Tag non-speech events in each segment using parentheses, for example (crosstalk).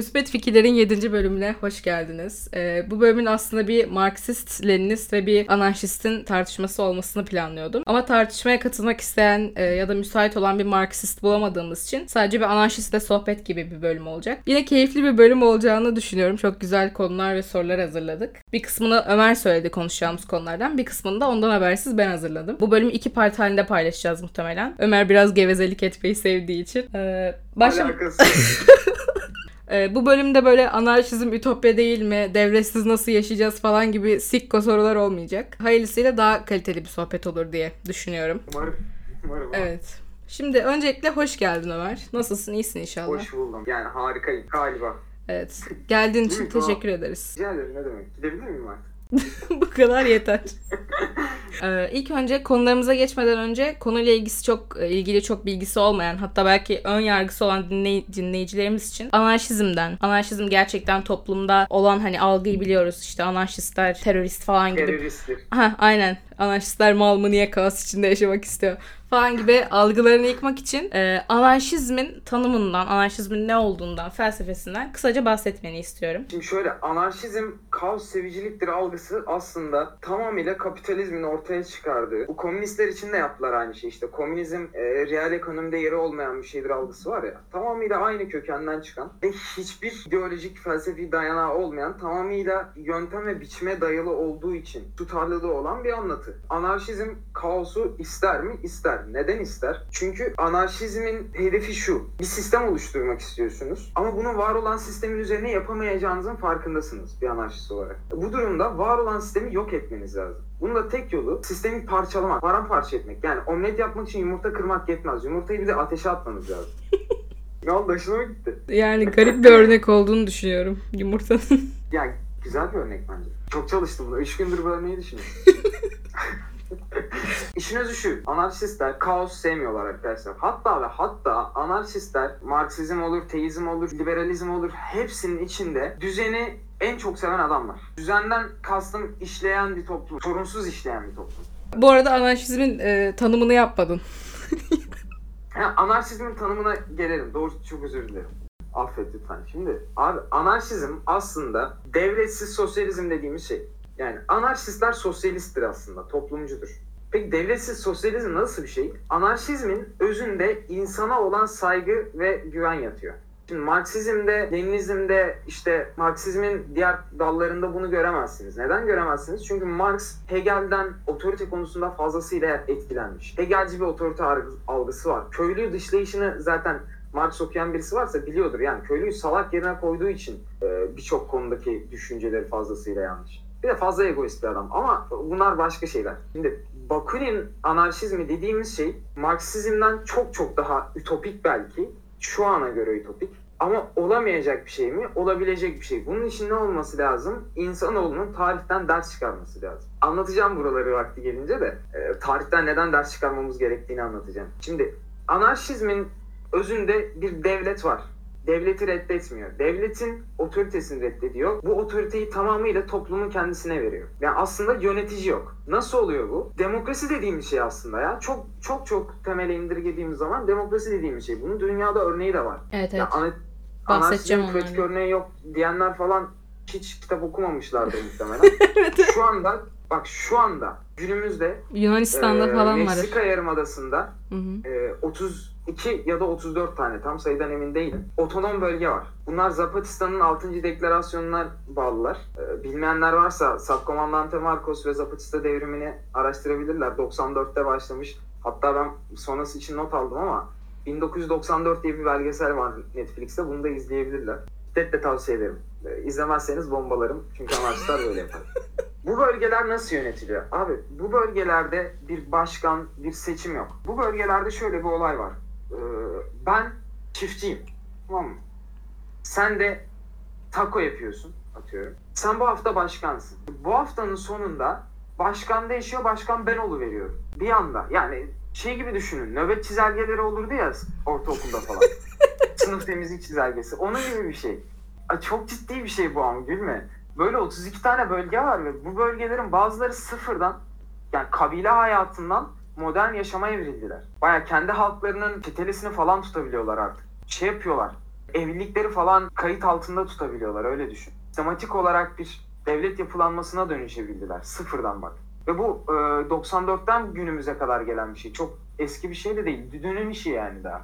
Müspet Fikirlerin 7. bölümüne hoş geldiniz. Ee, bu bölümün aslında bir Marksist, Leninist ve bir anarşistin tartışması olmasını planlıyordum. Ama tartışmaya katılmak isteyen e, ya da müsait olan bir Marksist bulamadığımız için sadece bir anarşistle sohbet gibi bir bölüm olacak. Yine keyifli bir bölüm olacağını düşünüyorum. Çok güzel konular ve sorular hazırladık. Bir kısmını Ömer söyledi konuşacağımız konulardan. Bir kısmını da ondan habersiz ben hazırladım. Bu bölümü iki part halinde paylaşacağız muhtemelen. Ömer biraz gevezelik etmeyi sevdiği için. Ee, başlam- Alakası. (laughs) Ee, bu bölümde böyle anarşizm ütopya değil mi, devletsiz nasıl yaşayacağız falan gibi sikko sorular olmayacak. Hayırlısıyla daha kaliteli bir sohbet olur diye düşünüyorum. Umarım. Umarım. Evet. Şimdi öncelikle hoş geldin Ömer. Nasılsın? İyisin inşallah. Hoş buldum. Yani harikayım galiba. Evet. Geldiğin için teşekkür ederiz. Rica ederim ne demek. Gidebilir miyim artık? (laughs) Bu kadar yeter. (laughs) Ee, ilk önce konularımıza geçmeden önce konuyla ilgisi çok e, ilgili çok bilgisi olmayan hatta belki ön yargısı olan dinley- dinleyicilerimiz için anarşizmden, anarşizm gerçekten toplumda olan hani algıyı biliyoruz işte anarşistler terörist falan gibi Teröristtir. Ha aynen. Anarşistler mal mı niye kaos içinde yaşamak istiyor falan gibi algılarını yıkmak için e, anarşizmin tanımından, anarşizmin ne olduğundan, felsefesinden kısaca bahsetmeni istiyorum. Şimdi şöyle anarşizm kaos seviciliktir algısı aslında tamamıyla kapitalizmin ortaya çıkardığı. Bu komünistler için de yaptılar aynı şey işte. Komünizm e, real ekonomide yeri olmayan bir şeydir algısı var ya. Tamamıyla aynı kökenden çıkan ve hiçbir ideolojik felsefi dayanağı olmayan tamamıyla yöntem ve biçime dayalı olduğu için tutarlılığı olan bir anlatı. Anarşizm kaosu ister mi? İster. Neden ister? Çünkü anarşizmin hedefi şu. Bir sistem oluşturmak istiyorsunuz. Ama bunu var olan sistemin üzerine yapamayacağınızın farkındasınız bir anarşist olarak. Bu durumda var olan sistemi yok etmeniz lazım. Bunun da tek yolu sistemi parçalamak, paramparça etmek. Yani omlet yapmak için yumurta kırmak yetmez. Yumurtayı bir de ateşe atmanız lazım. ne oldu? Hoşuna mı gitti? Yani garip bir örnek olduğunu düşünüyorum yumurtanın. Yani güzel bir örnek bence. Çok çalıştım buna. Üç gündür bu örneği düşünüyorum. (laughs) İşin özü şu. Anarşistler kaos sevmiyorlar arkadaşlar. Hatta ve hatta anarşistler Marksizm olur, teizm olur, liberalizm olur. Hepsinin içinde düzeni en çok seven adamlar. Düzenden kastım işleyen bir toplum. Sorunsuz işleyen bir toplum. Bu arada anarşizmin e, tanımını yapmadın. (laughs) Yani anarşizmin tanımına gelelim. Doğru çok özür dilerim. Affet lütfen. Şimdi abi anarşizm aslında devletsiz sosyalizm dediğimiz şey. Yani anarşistler sosyalisttir aslında, toplumcudur. Peki devletsiz sosyalizm nasıl bir şey? Anarşizmin özünde insana olan saygı ve güven yatıyor. Şimdi Marksizmde, Leninizmde işte Marksizmin diğer dallarında bunu göremezsiniz. Neden göremezsiniz? Çünkü Marx Hegel'den otorite konusunda fazlasıyla etkilenmiş. Hegelci bir otorite algısı var. Köylüyü dışlayışını zaten Marx okuyan birisi varsa biliyordur. Yani köylüyü salak yerine koyduğu için e, birçok konudaki düşünceleri fazlasıyla yanlış. Bir de fazla egoist bir adam. Ama bunlar başka şeyler. Şimdi Bakunin anarşizmi dediğimiz şey Marksizmden çok çok daha ütopik belki. Şu ana göre ütopik. Ama olamayacak bir şey mi? Olabilecek bir şey. Bunun için ne olması lazım? İnsanoğlunun tarihten ders çıkarması lazım. Anlatacağım buraları vakti gelince de. E, tarihten neden ders çıkarmamız gerektiğini anlatacağım. Şimdi anarşizmin özünde bir devlet var. Devleti reddetmiyor. Devletin otoritesini reddediyor. Bu otoriteyi tamamıyla toplumun kendisine veriyor. Yani aslında yönetici yok. Nasıl oluyor bu? Demokrasi dediğimiz şey aslında ya. Çok çok çok temele indirgediğimiz zaman demokrasi dediğimiz şey. Bunun dünyada örneği de var. Evet evet. ana- Bahsedeceğim anarşizmin pratik örneği yok diyenler falan hiç kitap okumamışlardır muhtemelen. (laughs) evet. şu anda bak şu anda günümüzde Yunanistan'da e, falan var. Meksika Yarımadası'nda Hı hı. e, 32 ya da 34 tane tam sayıdan emin değilim. Otonom bölge var. Bunlar Zapatistan 6. deklarasyonuna bağlılar. E, bilmeyenler varsa Subcomandante Marcos ve Zapatista devrimini araştırabilirler. 94'te başlamış. Hatta ben sonrası için not aldım ama 1994 diye bir belgesel var Netflix'te. Bunu da izleyebilirler. Şiddetle tavsiye ederim. E, izlemezseniz bombalarım. Çünkü anarşistler böyle yapar. (laughs) Bu bölgeler nasıl yönetiliyor? Abi bu bölgelerde bir başkan, bir seçim yok. Bu bölgelerde şöyle bir olay var. Ee, ben çiftçiyim. Tamam mı? Sen de taco yapıyorsun atıyorum. Sen bu hafta başkansın. Bu haftanın sonunda başkan değişiyor, başkan ben oluveriyorum. Bir anda yani şey gibi düşünün. Nöbet çizelgeleri olurdu ya ortaokulda falan. (laughs) Sınıf temizlik çizelgesi. Onun gibi bir şey. Ay, Çok ciddi bir şey bu ama gülme. Böyle 32 tane bölge var ve bu bölgelerin bazıları sıfırdan yani kabile hayatından modern yaşama evrildiler. Baya kendi halklarının çetelesini falan tutabiliyorlar artık. Şey yapıyorlar. evlilikleri falan kayıt altında tutabiliyorlar öyle düşün. Sistematik olarak bir devlet yapılanmasına dönüşebildiler sıfırdan bak. Ve bu e, 94'ten günümüze kadar gelen bir şey. Çok eski bir şey de değil. Dünün işi yani daha.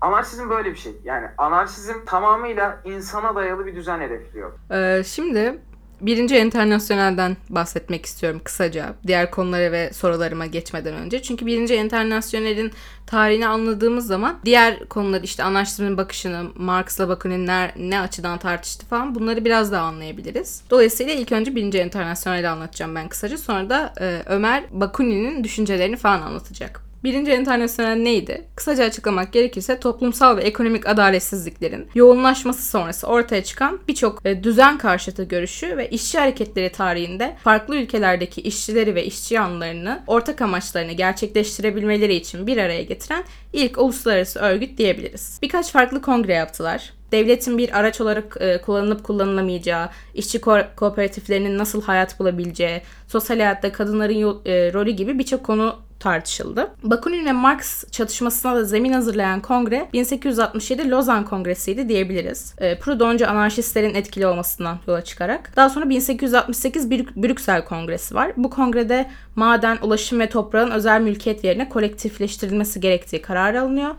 Anarşizm böyle bir şey. Yani anarşizm tamamıyla insana dayalı bir düzen hedefliyor. Ee, şimdi Birinci Enternasyonel'den bahsetmek istiyorum kısaca. Diğer konulara ve sorularıma geçmeden önce. Çünkü Birinci Enternasyonel'in tarihini anladığımız zaman diğer konular işte anarşizmin bakışını, Marx'la Bakunin ne, ne açıdan tartıştı falan bunları biraz daha anlayabiliriz. Dolayısıyla ilk önce Birinci Enternasyonel'i anlatacağım ben kısaca. Sonra da e, Ömer Bakunin'in düşüncelerini falan anlatacak. Birinci Enternasyonel neydi? Kısaca açıklamak gerekirse toplumsal ve ekonomik adaletsizliklerin yoğunlaşması sonrası ortaya çıkan birçok e, düzen karşıtı görüşü ve işçi hareketleri tarihinde farklı ülkelerdeki işçileri ve işçi yanlarını ortak amaçlarını gerçekleştirebilmeleri için bir araya getiren ilk uluslararası örgüt diyebiliriz. Birkaç farklı kongre yaptılar devletin bir araç olarak e, kullanılıp kullanılamayacağı, işçi ko- kooperatiflerinin nasıl hayat bulabileceği, sosyal hayatta kadınların e, rolü gibi birçok konu tartışıldı. Bakunin ve Marx çatışmasına da zemin hazırlayan kongre 1867 Lozan Kongresi'ydi diyebiliriz. E, Proudhoncu anarşistlerin etkili olmasından yola çıkarak. Daha sonra 1868 Brüksel Kongresi var. Bu kongrede maden, ulaşım ve toprağın özel mülkiyet yerine kolektifleştirilmesi gerektiği karar alınıyor.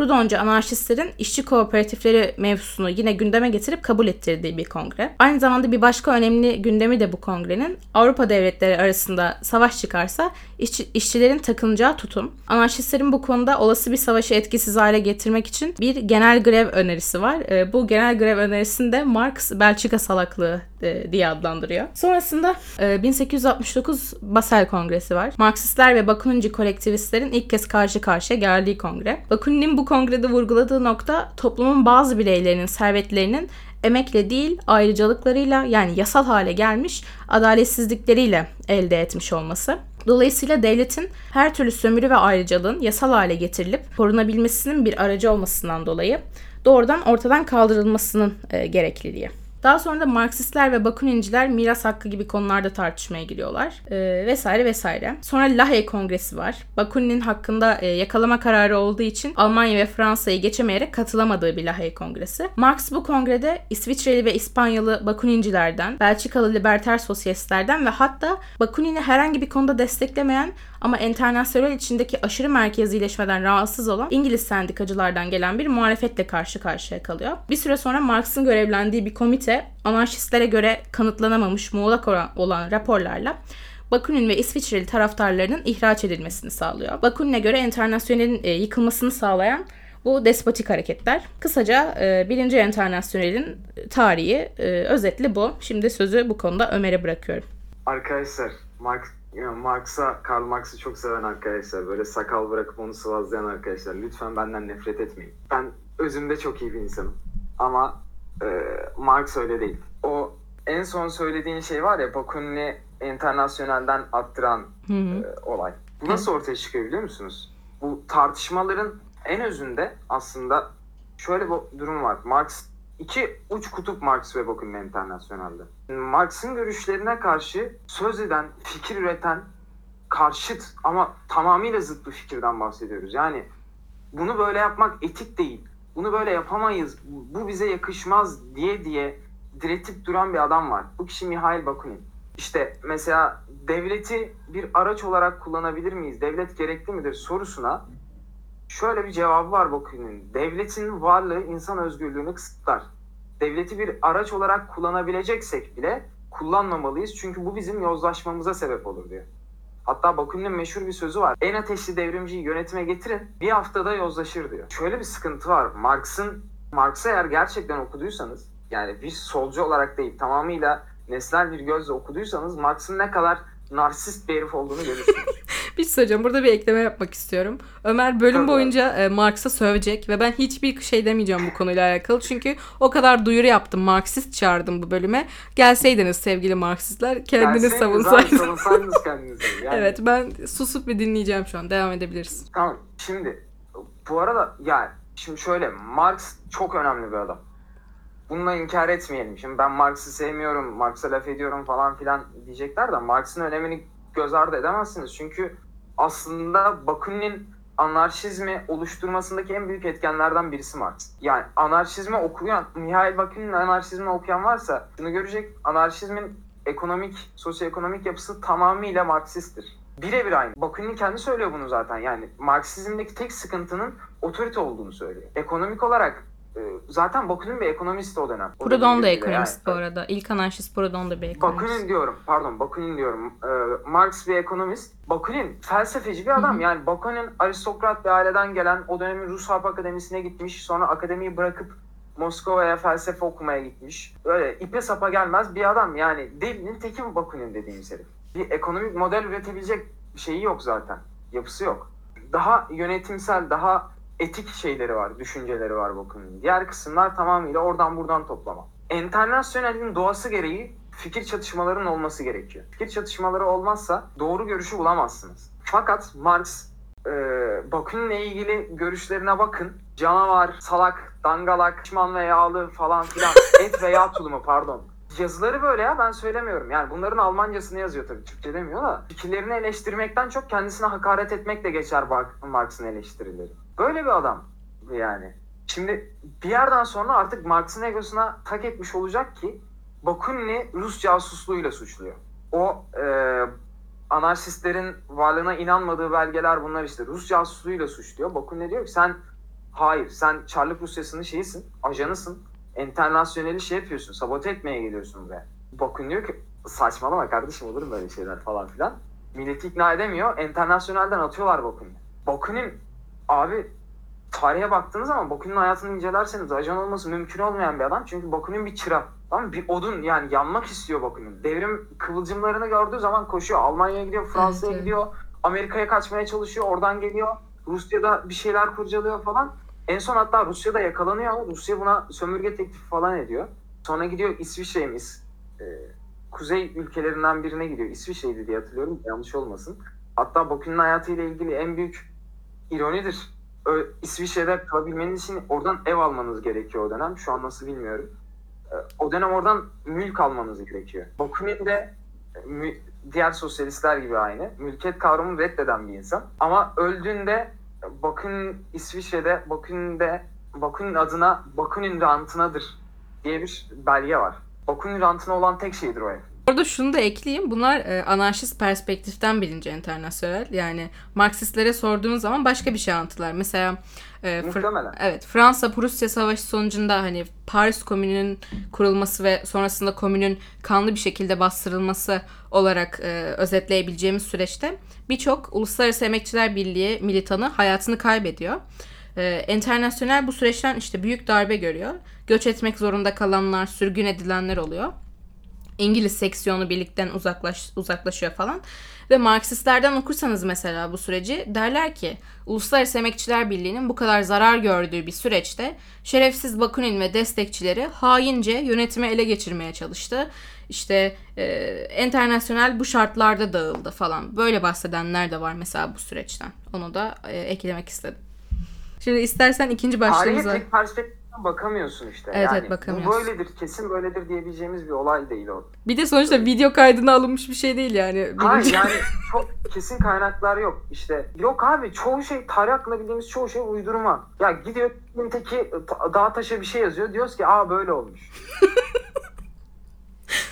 Proudhoncu anarşistlerin işçi kooperatifleri mevzusunu yine gündeme getirip kabul ettirdiği bir kongre. Aynı zamanda bir başka önemli gündemi de bu kongrenin Avrupa devletleri arasında savaş çıkarsa işçi, işçilerin takınacağı tutum. Anarşistlerin bu konuda olası bir savaşı etkisiz hale getirmek için bir genel grev önerisi var. E, bu genel grev önerisini de Marx Belçika salaklığı e, diye adlandırıyor. Sonrasında e, 1869 Basel Kongresi var. Marksistler ve Bakuninci kolektivistlerin ilk kez karşı karşıya geldiği kongre. Bakunin'in bu kongrede vurguladığı nokta toplumun bazı bireylerinin servetlerinin emekle değil ayrıcalıklarıyla yani yasal hale gelmiş adaletsizlikleriyle elde etmiş olması. Dolayısıyla devletin her türlü sömürü ve ayrıcalığın yasal hale getirilip korunabilmesinin bir aracı olmasından dolayı doğrudan ortadan kaldırılmasının e, gerekliliği. Daha sonra da Marksistler ve Bakuninciler miras hakkı gibi konularda tartışmaya giriyorlar. E, vesaire vesaire. Sonra Lahey Kongresi var. Bakunin'in hakkında e, yakalama kararı olduğu için Almanya ve Fransa'yı geçemeyerek katılamadığı bir Lahey Kongresi. Marx bu kongrede İsviçreli ve İspanyalı Bakunincilerden, Belçikalı liberter sosyalistlerden ve hatta Bakunin'i herhangi bir konuda desteklemeyen ama internasyonel içindeki aşırı merkezileşmeden rahatsız olan İngiliz sendikacılardan gelen bir muhalefetle karşı karşıya kalıyor. Bir süre sonra Marx'ın görevlendiği bir komite anarşistlere göre kanıtlanamamış muğlak olan raporlarla Bakunin ve İsviçreli taraftarlarının ihraç edilmesini sağlıyor. Bakunin'e göre internasyonelin e, yıkılmasını sağlayan bu despotik hareketler. Kısaca e, birinci internasyonelin tarihi e, özetli bu. Şimdi sözü bu konuda Ömer'e bırakıyorum. Arkadaşlar Marx yani Marx'a, Karl Marx'ı çok seven arkadaşlar, böyle sakal bırakıp onu sıvazlayan arkadaşlar lütfen benden nefret etmeyin. Ben özümde çok iyi bir insanım. Ama e, Marx öyle değil. O en son söylediğin şey var ya Bakunin'i internasyonelden attıran hı hı. E, olay. Bu nasıl ortaya çıkıyor biliyor musunuz? Bu tartışmaların en özünde aslında şöyle bir durum var. Marx iki uç kutup Marx ve Bakunin internasyonelde. Marx'ın görüşlerine karşı söz eden, fikir üreten, karşıt ama tamamıyla zıt bir fikirden bahsediyoruz. Yani bunu böyle yapmak etik değil. Bunu böyle yapamayız. Bu bize yakışmaz diye diye diretip duran bir adam var. Bu kişi Mihail Bakunin. İşte mesela devleti bir araç olarak kullanabilir miyiz? Devlet gerekli midir sorusuna şöyle bir cevabı var Bakunin'in. Devletin varlığı insan özgürlüğünü kısıtlar. Devleti bir araç olarak kullanabileceksek bile kullanmamalıyız. Çünkü bu bizim yozlaşmamıza sebep olur diyor. Hatta Bakunin'in meşhur bir sözü var. En ateşli devrimciyi yönetime getirin bir haftada yozlaşır diyor. Şöyle bir sıkıntı var. Marx'ın Marx'ı eğer gerçekten okuduysanız yani bir solcu olarak değil tamamıyla nesnel bir gözle okuduysanız Marx'ın ne kadar narsist bir herif olduğunu görürsünüz. (laughs) bir şey söyleyeceğim. Burada bir ekleme yapmak istiyorum. Ömer bölüm boyunca e, Marx'a sövecek ve ben hiçbir şey demeyeceğim bu konuyla alakalı. Çünkü o kadar duyuru yaptım. Marksist çağırdım bu bölüme. Gelseydiniz sevgili Marksistler kendiniz savunsaydınız. savunsaydınız kendinizi. (laughs) Yani. evet ben susup bir dinleyeceğim şu an. Devam edebiliriz. Tamam. Şimdi bu arada yani şimdi şöyle Marx çok önemli bir adam. Bununla inkar etmeyelim. Şimdi ben Marx'ı sevmiyorum, Marx'a laf ediyorum falan filan diyecekler de Marx'ın önemini göz ardı edemezsiniz. Çünkü aslında Bakunin'in anarşizmi oluşturmasındaki en büyük etkenlerden birisi Marx. Yani anarşizmi okuyan, Mihail Bakunin'in anarşizmi okuyan varsa şunu görecek. Anarşizmin ekonomik, sosyoekonomik yapısı tamamıyla Marksisttir. Birebir aynı. Bakunin kendi söylüyor bunu zaten. Yani Marksizmdeki tek sıkıntının otorite olduğunu söylüyor. Ekonomik olarak zaten Bakunin bir ekonomist o dönem. O Proudhon da ekonomist bu yani. arada. İlk anarşist Proudhon da bir ekonomist. Bakunin diyorum, pardon Bakunin diyorum. Ee, Marx bir ekonomist. Bakunin felsefeci bir adam. Hı hı. Yani Bakunin aristokrat bir aileden gelen, o dönemin Rus Harp Akademisi'ne gitmiş. Sonra akademiyi bırakıp Moskova'ya felsefe okumaya gitmiş. Böyle ipe sapa gelmez bir adam. Yani delinin teki bu Bakunin dediğimiz herif. Bir ekonomik model üretebilecek şeyi yok zaten. Yapısı yok. Daha yönetimsel, daha etik şeyleri var, düşünceleri var Bakunin'in. Diğer kısımlar tamamıyla oradan buradan toplama. Enternasyonelin doğası gereği fikir çatışmalarının olması gerekiyor. Fikir çatışmaları olmazsa doğru görüşü bulamazsınız. Fakat Marx e, Bakunin'le ilgili görüşlerine bakın. Canavar, salak, dangalak, pişman ve yağlı falan filan. (laughs) Et ve yağ tulumu pardon. Yazıları böyle ya ben söylemiyorum. Yani bunların Almancasını yazıyor tabii. Türkçe demiyor da. Fikirlerini eleştirmekten çok kendisine hakaret etmekle geçer Bar- Marx'ın eleştirileri. Böyle bir adam yani. Şimdi bir yerden sonra artık Marx'ın egosuna tak etmiş olacak ki Bakunin'i Rus casusluğuyla suçluyor. O e, anarşistlerin varlığına inanmadığı belgeler bunlar işte. Rus casusluğuyla suçluyor. Bakunin diyor ki sen hayır sen Çarlık Rusyası'nın şeyisin, ajanısın. Enternasyoneli şey yapıyorsun, sabote etmeye geliyorsun buraya. Bakunin diyor ki saçmalama kardeşim olur mu böyle şeyler falan filan. Milleti ikna edemiyor. Enternasyonelden atıyorlar Bakunin'i. Bakunin abi tarihe baktığınız zaman Bakunin'in hayatını incelerseniz ajan olması mümkün olmayan bir adam. Çünkü Bakunin bir çırak. Tamam? Bir odun yani yanmak istiyor Bakunin. Devrim kıvılcımlarını gördüğü zaman koşuyor. Almanya'ya gidiyor, Fransa'ya Evet, gidiyor. Amerika'ya kaçmaya çalışıyor. Oradan geliyor. Rusya'da bir şeyler kurcalıyor falan. En son hatta Rusya'da yakalanıyor. Rusya buna sömürge teklifi falan ediyor. Sonra gidiyor İsviçre'miz. e, kuzey ülkelerinden birine gidiyor. İsviçre'ydi diye hatırlıyorum. Yanlış olmasın. Hatta Bakunin'in hayatıyla ilgili en büyük ironidir. Ö- İsviçre'de kalabilmeniz için oradan ev almanız gerekiyor o dönem. Şu an nasıl bilmiyorum. E, O dönem oradan mülk almanız gerekiyor. Bakunin de e, mü- diğer sosyalistler gibi aynı. Mülkiyet kavramını reddeden bir insan. Ama öldüğünde Bakunin İsviçre'de Bakunin'de Bakunin adına Bakunin rantınadır diye bir belge var. Bakunin rantına olan tek şeydir o ev. Orada şunu da ekleyeyim. Bunlar e, anarşist perspektiften bilince internasyonel. Yani Marksistlere sorduğunuz zaman başka bir şey anlattılar. Mesela e, Fr-. Evet, Fransa-Prusya Savaşı sonucunda hani Paris Komünü'nün kurulması ve sonrasında komünün kanlı bir şekilde bastırılması olarak e, özetleyebileceğimiz süreçte birçok Uluslararası Emekçiler Birliği militanı hayatını kaybediyor. E, bu süreçten işte büyük darbe görüyor. Göç etmek zorunda kalanlar, sürgün edilenler oluyor. İngiliz seksiyonu birlikten uzaklaş, uzaklaşıyor falan. Ve Marksistlerden okursanız mesela bu süreci derler ki Uluslararası Emekçiler Birliği'nin bu kadar zarar gördüğü bir süreçte şerefsiz Bakunin ve destekçileri haince yönetimi ele geçirmeye çalıştı. İşte e, enternasyonel bu şartlarda dağıldı falan. Böyle bahsedenler de var mesela bu süreçten. Onu da e, eklemek istedim. Şimdi istersen ikinci başlığımıza... tek perspektiften bakamıyorsun işte. Evet, yani evet, bakamıyorsun. Bu böyledir, kesin böyledir diyebileceğimiz bir olay değil o. Bir de sonuçta video kaydına alınmış bir şey değil yani. Hayır yani (laughs) çok kesin kaynaklar yok. İşte yok abi çoğu şey tarih hakkında bildiğimiz çoğu şey uydurma. Ya gidiyor teki dağ taşa bir şey yazıyor. Diyoruz ki aa böyle olmuş. (laughs)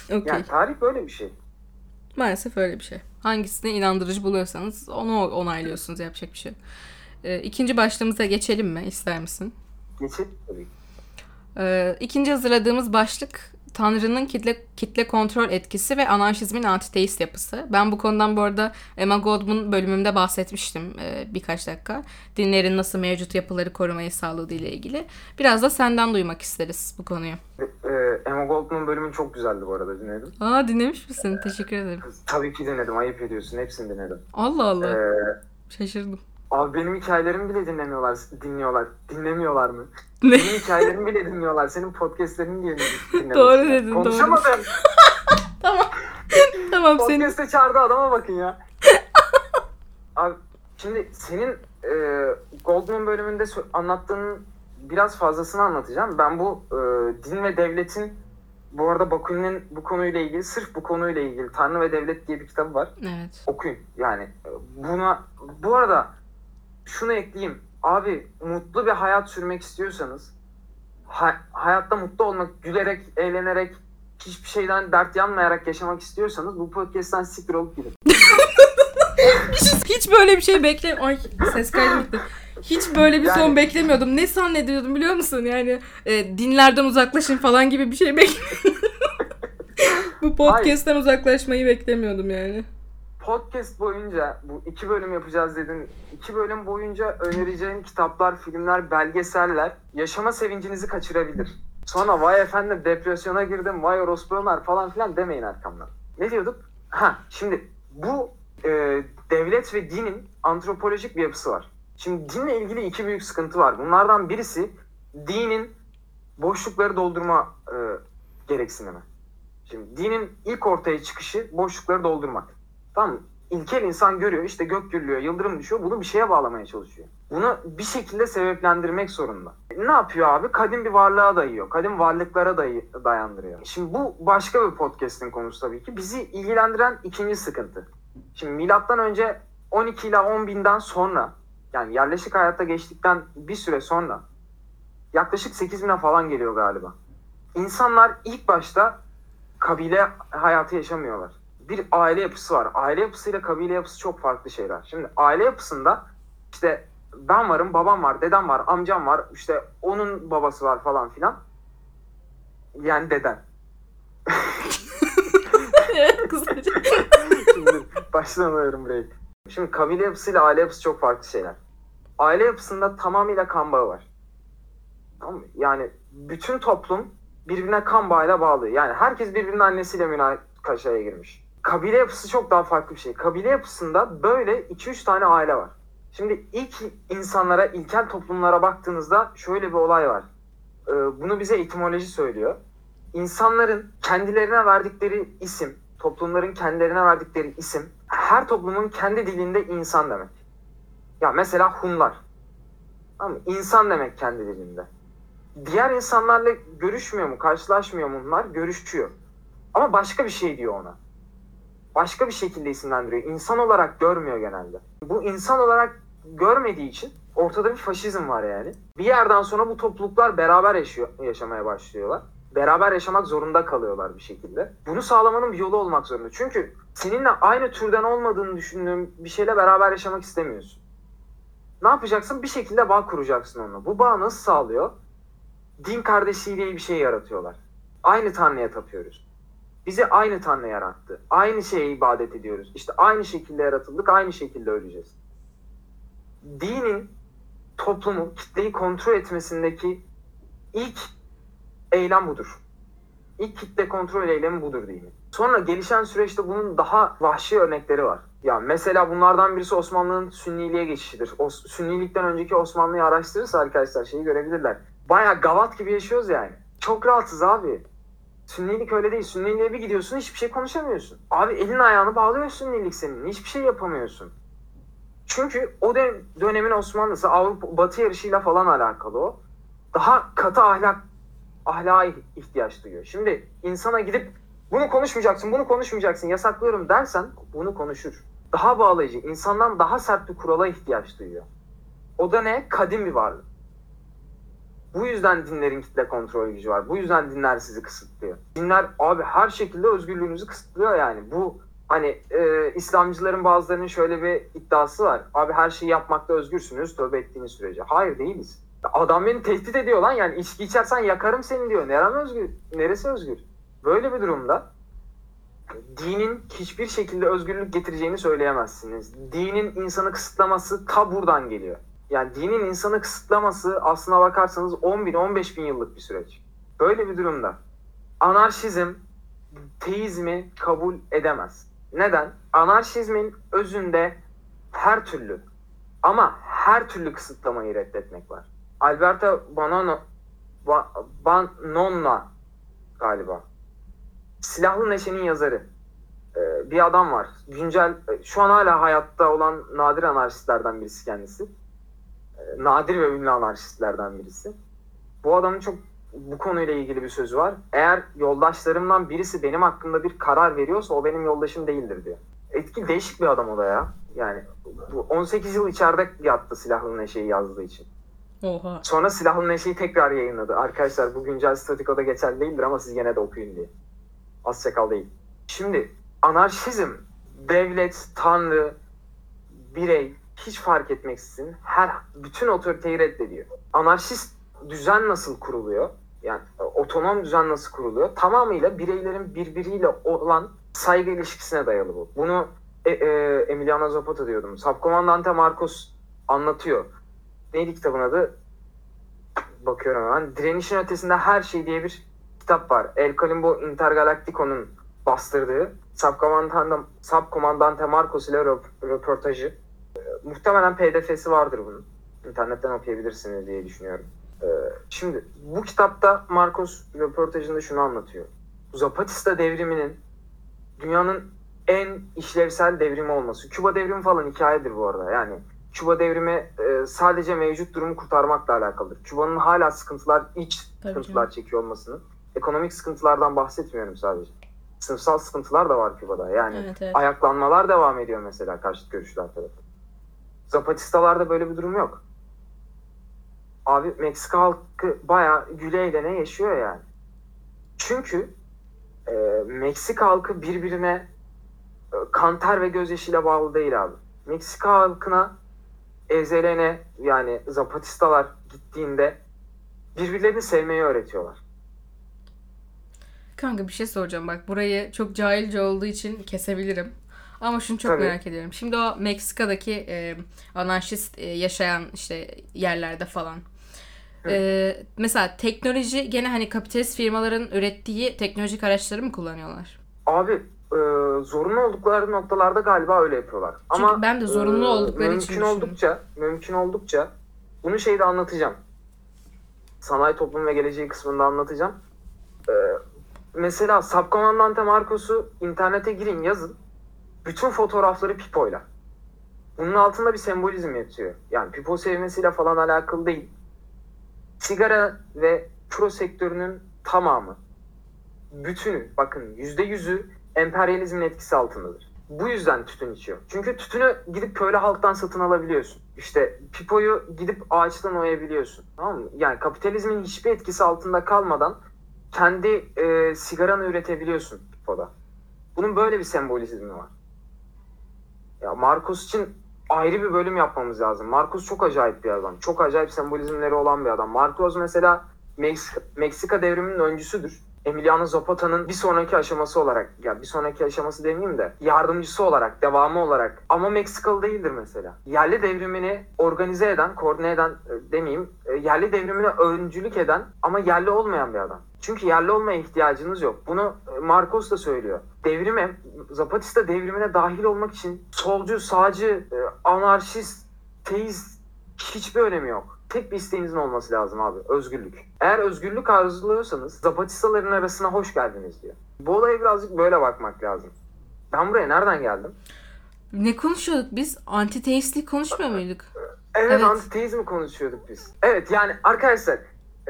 Okey. Yani tarih böyle bir şey. Maalesef öyle bir şey. Hangisine inandırıcı buluyorsanız onu onaylıyorsunuz. Yapacak bir şey. Ee, ikinci başlığımıza geçelim mi? İster misin? Geçelim tabii. Ee, ikinci hazırladığımız başlık Tanrı'nın kitle kitle kontrol etkisi ve anarşizmin antiteist yapısı. Ben bu konudan bu arada Emma Goldman bölümümde bahsetmiştim e, birkaç dakika. Dinlerin nasıl mevcut yapıları korumayı sağladığı ile ilgili. Biraz da senden duymak isteriz bu konuyu. Ee, Emma Goldman bölümün çok güzeldi bu arada dinledim. Aa dinlemiş misin? Teşekkür ederim. Tabii ki dinledim. Ayıp ediyorsun. Hepsini dinledim. Allah Allah. Ee, Şaşırdım. Abi benim hikayelerimi bile dinlemiyorlar. Dinliyorlar. Dinlemiyorlar mı? (laughs) Ne? Benim hikayelerimi bile dinliyorlar. Senin podcastlerini diye dinlemek. (laughs) Doğru dedin, doğru. Konuşamadım. (laughs) Tamam senin. Podcast'e çağırdı adama bakın ya. Abi şimdi senin e, Goldman bölümünde anlattığın biraz fazlasını anlatacağım. Ben bu e, din ve devletin bu arada Bakunin'in bu konuyla ilgili sırf bu konuyla ilgili Tanrı ve Devlet diye bir kitabı var. Evet. Okuyun. Yani e, buna bu arada şunu ekleyeyim. Abi mutlu bir hayat sürmek istiyorsanız ha- hayatta mutlu olmak, gülerek, eğlenerek, hiçbir şeyden dert yanmayarak yaşamak istiyorsanız bu podcast'ten siktir olup gidin. (laughs) Hiç böyle bir şey bekle... Ay ses kaydı gitti. Hiç böyle bir son Yani- beklemiyordum. Ne zannediyordum biliyor musun? Yani e, dinlerden uzaklaşın falan gibi bir şey beklemiyordum. (laughs) Bu podcast'ten uzaklaşmayı beklemiyordum yani. Podcast boyunca bu iki bölüm yapacağız dedin. İki bölüm boyunca önereceğin kitaplar, filmler, belgeseller yaşama sevincinizi kaçırabilir. Sonra vay efendim depresyona girdim, vay orospu Ömer falan filan demeyin arkamdan. Ne diyorduk? Ha şimdi bu e, devlet ve dinin antropolojik bir yapısı var. Şimdi dinle ilgili iki büyük sıkıntı var. Bunlardan birisi dinin boşlukları doldurma e, gereksinimi. Şimdi dinin ilk ortaya çıkışı boşlukları doldurmak. Tamam? İlkel insan görüyor işte gök gürlüyor, yıldırım düşüyor. Bunu bir şeye bağlamaya çalışıyor. Bunu bir şekilde sebeplendirmek zorunda. Ne yapıyor abi? Kadim bir varlığa dayıyor. Kadim varlıklara dayı, dayandırıyor. Şimdi bu başka bir podcast'in konusu tabii ki. Bizi ilgilendiren ikinci sıkıntı. Şimdi milattan önce 12 ile 10 binden sonra yani yerleşik hayatta geçtikten bir süre sonra yaklaşık 8 bine falan geliyor galiba. İnsanlar ilk başta kabile hayatı yaşamıyorlar. Bir aile yapısı var. Aile yapısıyla kabile yapısı çok farklı şeyler. Şimdi aile yapısında işte ben varım, babam var, dedem var, amcam var, işte onun babası var falan filan. Yani deden. (laughs) Şimdi (laughs) baştan alıyorum burayı. Şimdi kabile yapısıyla aile yapısı çok farklı şeyler. Aile yapısında tamamıyla kan bağı var. Tamam mı? Yani bütün toplum birbirine kan bağıyla bağlı. Yani herkes birbirinin annesiyle münakaşaya girmiş. Kabile yapısı çok daha farklı bir şey. Kabile yapısında böyle 2-3 tane aile var. Şimdi ilk insanlara, ilkel toplumlara baktığınızda şöyle bir olay var. Ee, bunu bize etimoloji söylüyor. İnsanların kendilerine verdikleri isim, toplumların kendilerine verdikleri isim, her toplumun kendi dilinde insan demek. Ya mesela Hunlar. Mı? İnsan demek kendi dilinde. Diğer insanlarla görüşmüyor mu, karşılaşmıyor mu bunlar? Görüşüyor. Ama başka bir şey diyor ona. Başka bir şekilde isimlendiriyor. İnsan olarak görmüyor genelde. Bu insan olarak görmediği için ortada bir faşizm var yani. Bir yerden sonra bu topluluklar beraber yaşıyor, yaşamaya başlıyorlar. Beraber yaşamak zorunda kalıyorlar bir şekilde. Bunu sağlamanın bir yolu olmak zorunda. Çünkü seninle aynı türden olmadığını düşündüğün bir şeyle beraber yaşamak istemiyorsun. Ne yapacaksın? Bir şekilde bağ kuracaksın onunla. Bu bağ nasıl sağlıyor? Din kardeşliği diye bir şey yaratıyorlar. Aynı Tanrı'ya tapıyoruz. Bizi aynı Tanrı yarattı. Aynı şeye ibadet ediyoruz. İşte aynı şekilde yaratıldık, aynı şekilde öleceğiz. Dinin toplumu, kitleyi kontrol etmesindeki ilk eylem budur. İlk kitle kontrol eylemi budur dinin. Sonra gelişen süreçte bunun daha vahşi örnekleri var. Ya mesela bunlardan birisi Osmanlı'nın Sünniliğe geçişidir. O Sünnilikten önceki Osmanlı'yı araştırırsa arkadaşlar şeyi görebilirler. Baya gavat gibi yaşıyoruz yani. Çok rahatsız abi. Sünnilik öyle değil. Sünniliğe bir gidiyorsun hiçbir şey konuşamıyorsun. Abi elin ayağını bağlıyor Sünnilik senin. Hiçbir şey yapamıyorsun. Çünkü o dönem, dönemin Osmanlısı Avrupa Batı yarışıyla falan alakalı o. Daha katı ahlak ahlaka ihtiyaç duyuyor. Şimdi insana gidip bunu konuşmayacaksın, bunu konuşmayacaksın, yasaklıyorum dersen bunu konuşur. Daha bağlayıcı, insandan daha sert bir kurala ihtiyaç duyuyor. O da ne? Kadim bir varlık. Bu yüzden dinlerin kitle kontrol gücü var. Bu yüzden dinler sizi kısıtlıyor. Dinler abi her şekilde özgürlüğünüzü kısıtlıyor yani. Bu hani e, İslamcıların bazılarının şöyle bir iddiası var. Abi her şeyi yapmakta özgürsünüz tövbe ettiğiniz sürece. Hayır değiliz. Adam beni tehdit ediyor lan yani içki içersen yakarım seni diyor. Nerem özgür? Neresi özgür? Böyle bir durumda dinin hiçbir şekilde özgürlük getireceğini söyleyemezsiniz. Dinin insanı kısıtlaması ta buradan geliyor. Yani dinin insanı kısıtlaması aslına bakarsanız 10 bin 15 bin yıllık bir süreç. Böyle bir durumda anarşizm teizmi kabul edemez. Neden? Anarşizmin özünde her türlü ama her türlü kısıtlamayı reddetmek var. Alberto Bonono Ba- Banonna galiba. Silahlı Neşe'nin yazarı. Ee, bir adam var. Güncel, şu an hala hayatta olan nadir anarşistlerden birisi kendisi. Nadir ve ünlü anarşistlerden birisi. Bu adamın çok bu konuyla ilgili bir sözü var. Eğer yoldaşlarımdan birisi benim hakkında bir karar veriyorsa o benim yoldaşım değildir diyor. Etki değişik bir adam o da ya. Yani bu 18 yıl içeride yattı Silahlı Neşe'yi yazdığı için. Oha. Sonra Silahlı Neşe'yi tekrar yayınladı. Arkadaşlar bu güncel statikoda geçerli değildir ama siz gene de okuyun diye. Az çakal değil. Şimdi anarşizm, devlet, tanrı, birey hiç fark etmeksizin her bütün otoriteyi reddediyor. Anarşist düzen nasıl kuruluyor? Yani e, otonom düzen nasıl kuruluyor? Tamamıyla bireylerin birbiriyle olan saygı ilişkisine dayalı bu. Bunu e, e, Emiliano Zapata diyordum. Subcomandante Marcos anlatıyor. Neydi kitabın adı? Bakıyorum hemen. Direnişin ötesinde her şey diye bir kitap var. El Calimbo Intergalactico'nun bastırdığı Subcomandante, Subcomandante Marcos ile röp- röportajı. Muhtemelen pdf'si vardır bunun. İnternetten okuyabilirsiniz diye düşünüyorum. Ee, şimdi bu kitapta Marcos röportajında şunu anlatıyor. Zapatista devriminin dünyanın en işlevsel devrimi olması. Küba devrimi falan hikayedir bu arada. Yani Küba devrimi e, sadece mevcut durumu kurtarmakla alakalıdır. Küba'nın hala sıkıntılar, iç Tabii sıkıntılar canım. çekiyor olmasının. Ekonomik sıkıntılardan bahsetmiyorum sadece. Sınıfsal sıkıntılar da var Küba'da. Yani Evet evet. ayaklanmalar devam ediyor mesela karşıt görüşler tarafından. Zapatistalarda böyle bir durum yok. Abi Meksika halkı bayağı güle eğlene yaşıyor yani. Çünkü e, Meksika halkı birbirine e, kan ter ve gözyaşıyla bağlı değil abi. Meksika halkına ezelene yani Zapatistalar gittiğinde birbirlerini sevmeyi öğretiyorlar. Kanka bir şey soracağım bak burayı çok cahilce olduğu için kesebilirim. Ama şunu çok Tabii. merak ediyorum. Şimdi o Meksika'daki e, anarşist e, yaşayan işte yerlerde falan. E, mesela teknoloji gene hani kapitalist firmaların ürettiği teknolojik araçları mı kullanıyorlar? Abi e, zorunlu oldukları noktalarda galiba öyle yapıyorlar. Çünkü Ama ben de zorunlu e, oldukları için mümkün oldukça mümkün oldukça bunu şeyde anlatacağım. Sanayi toplum ve geleceği kısmında anlatacağım. E, mesela Subcomandante Marcos'u internete girin yazın. Bütün fotoğrafları Pipo'yla. Bunun altında bir sembolizm yatıyor. Yani Pipo sevmesiyle falan alakalı değil. Sigara ve pro sektörünün tamamı bütünü bakın yüzde yüzü emperyalizmin etkisi altındadır. Bu yüzden tütün içiyor. Çünkü tütünü gidip köylü halktan satın alabiliyorsun. İşte pipoyu gidip ağaçtan oyabiliyorsun. Tamam mı? Yani kapitalizmin hiçbir etkisi altında kalmadan kendi e, sigaranı üretebiliyorsun pipoda. Bunun böyle bir sembolizmi var. Ya Marcos için ayrı bir bölüm yapmamız lazım. Marcos çok acayip bir adam. Çok acayip sembolizmleri olan bir adam. Marcos mesela Meksika, Meksika devriminin öncüsüdür. Emiliano Zapata'nın bir sonraki aşaması olarak, ya bir sonraki aşaması demeyeyim de yardımcısı olarak, devamı olarak ama Meksikalı değildir mesela. Yerli devrimini organize eden, koordine eden e, demeyeyim, e, yerli devrimine öncülük eden ama yerli olmayan bir adam. Çünkü yerli olmaya ihtiyacınız yok. Bunu e, Marcos da söylüyor. Devrime, Zapatista devrimine dahil olmak için solcu, sağcı, e, anarşist, teist hiçbir önemi yok. Tek bir isteğinizin olması lazım abi. Özgürlük. Eğer özgürlük arzuluyorsanız Zapatistaların arasına hoş geldiniz diyor. Bu olaya birazcık böyle bakmak lazım. Ben buraya nereden geldim? Ne konuşuyorduk biz? Antiteistlik konuşmuyor muyduk? Evet, Evet. antiteizmi konuşuyorduk biz. Evet yani arkadaşlar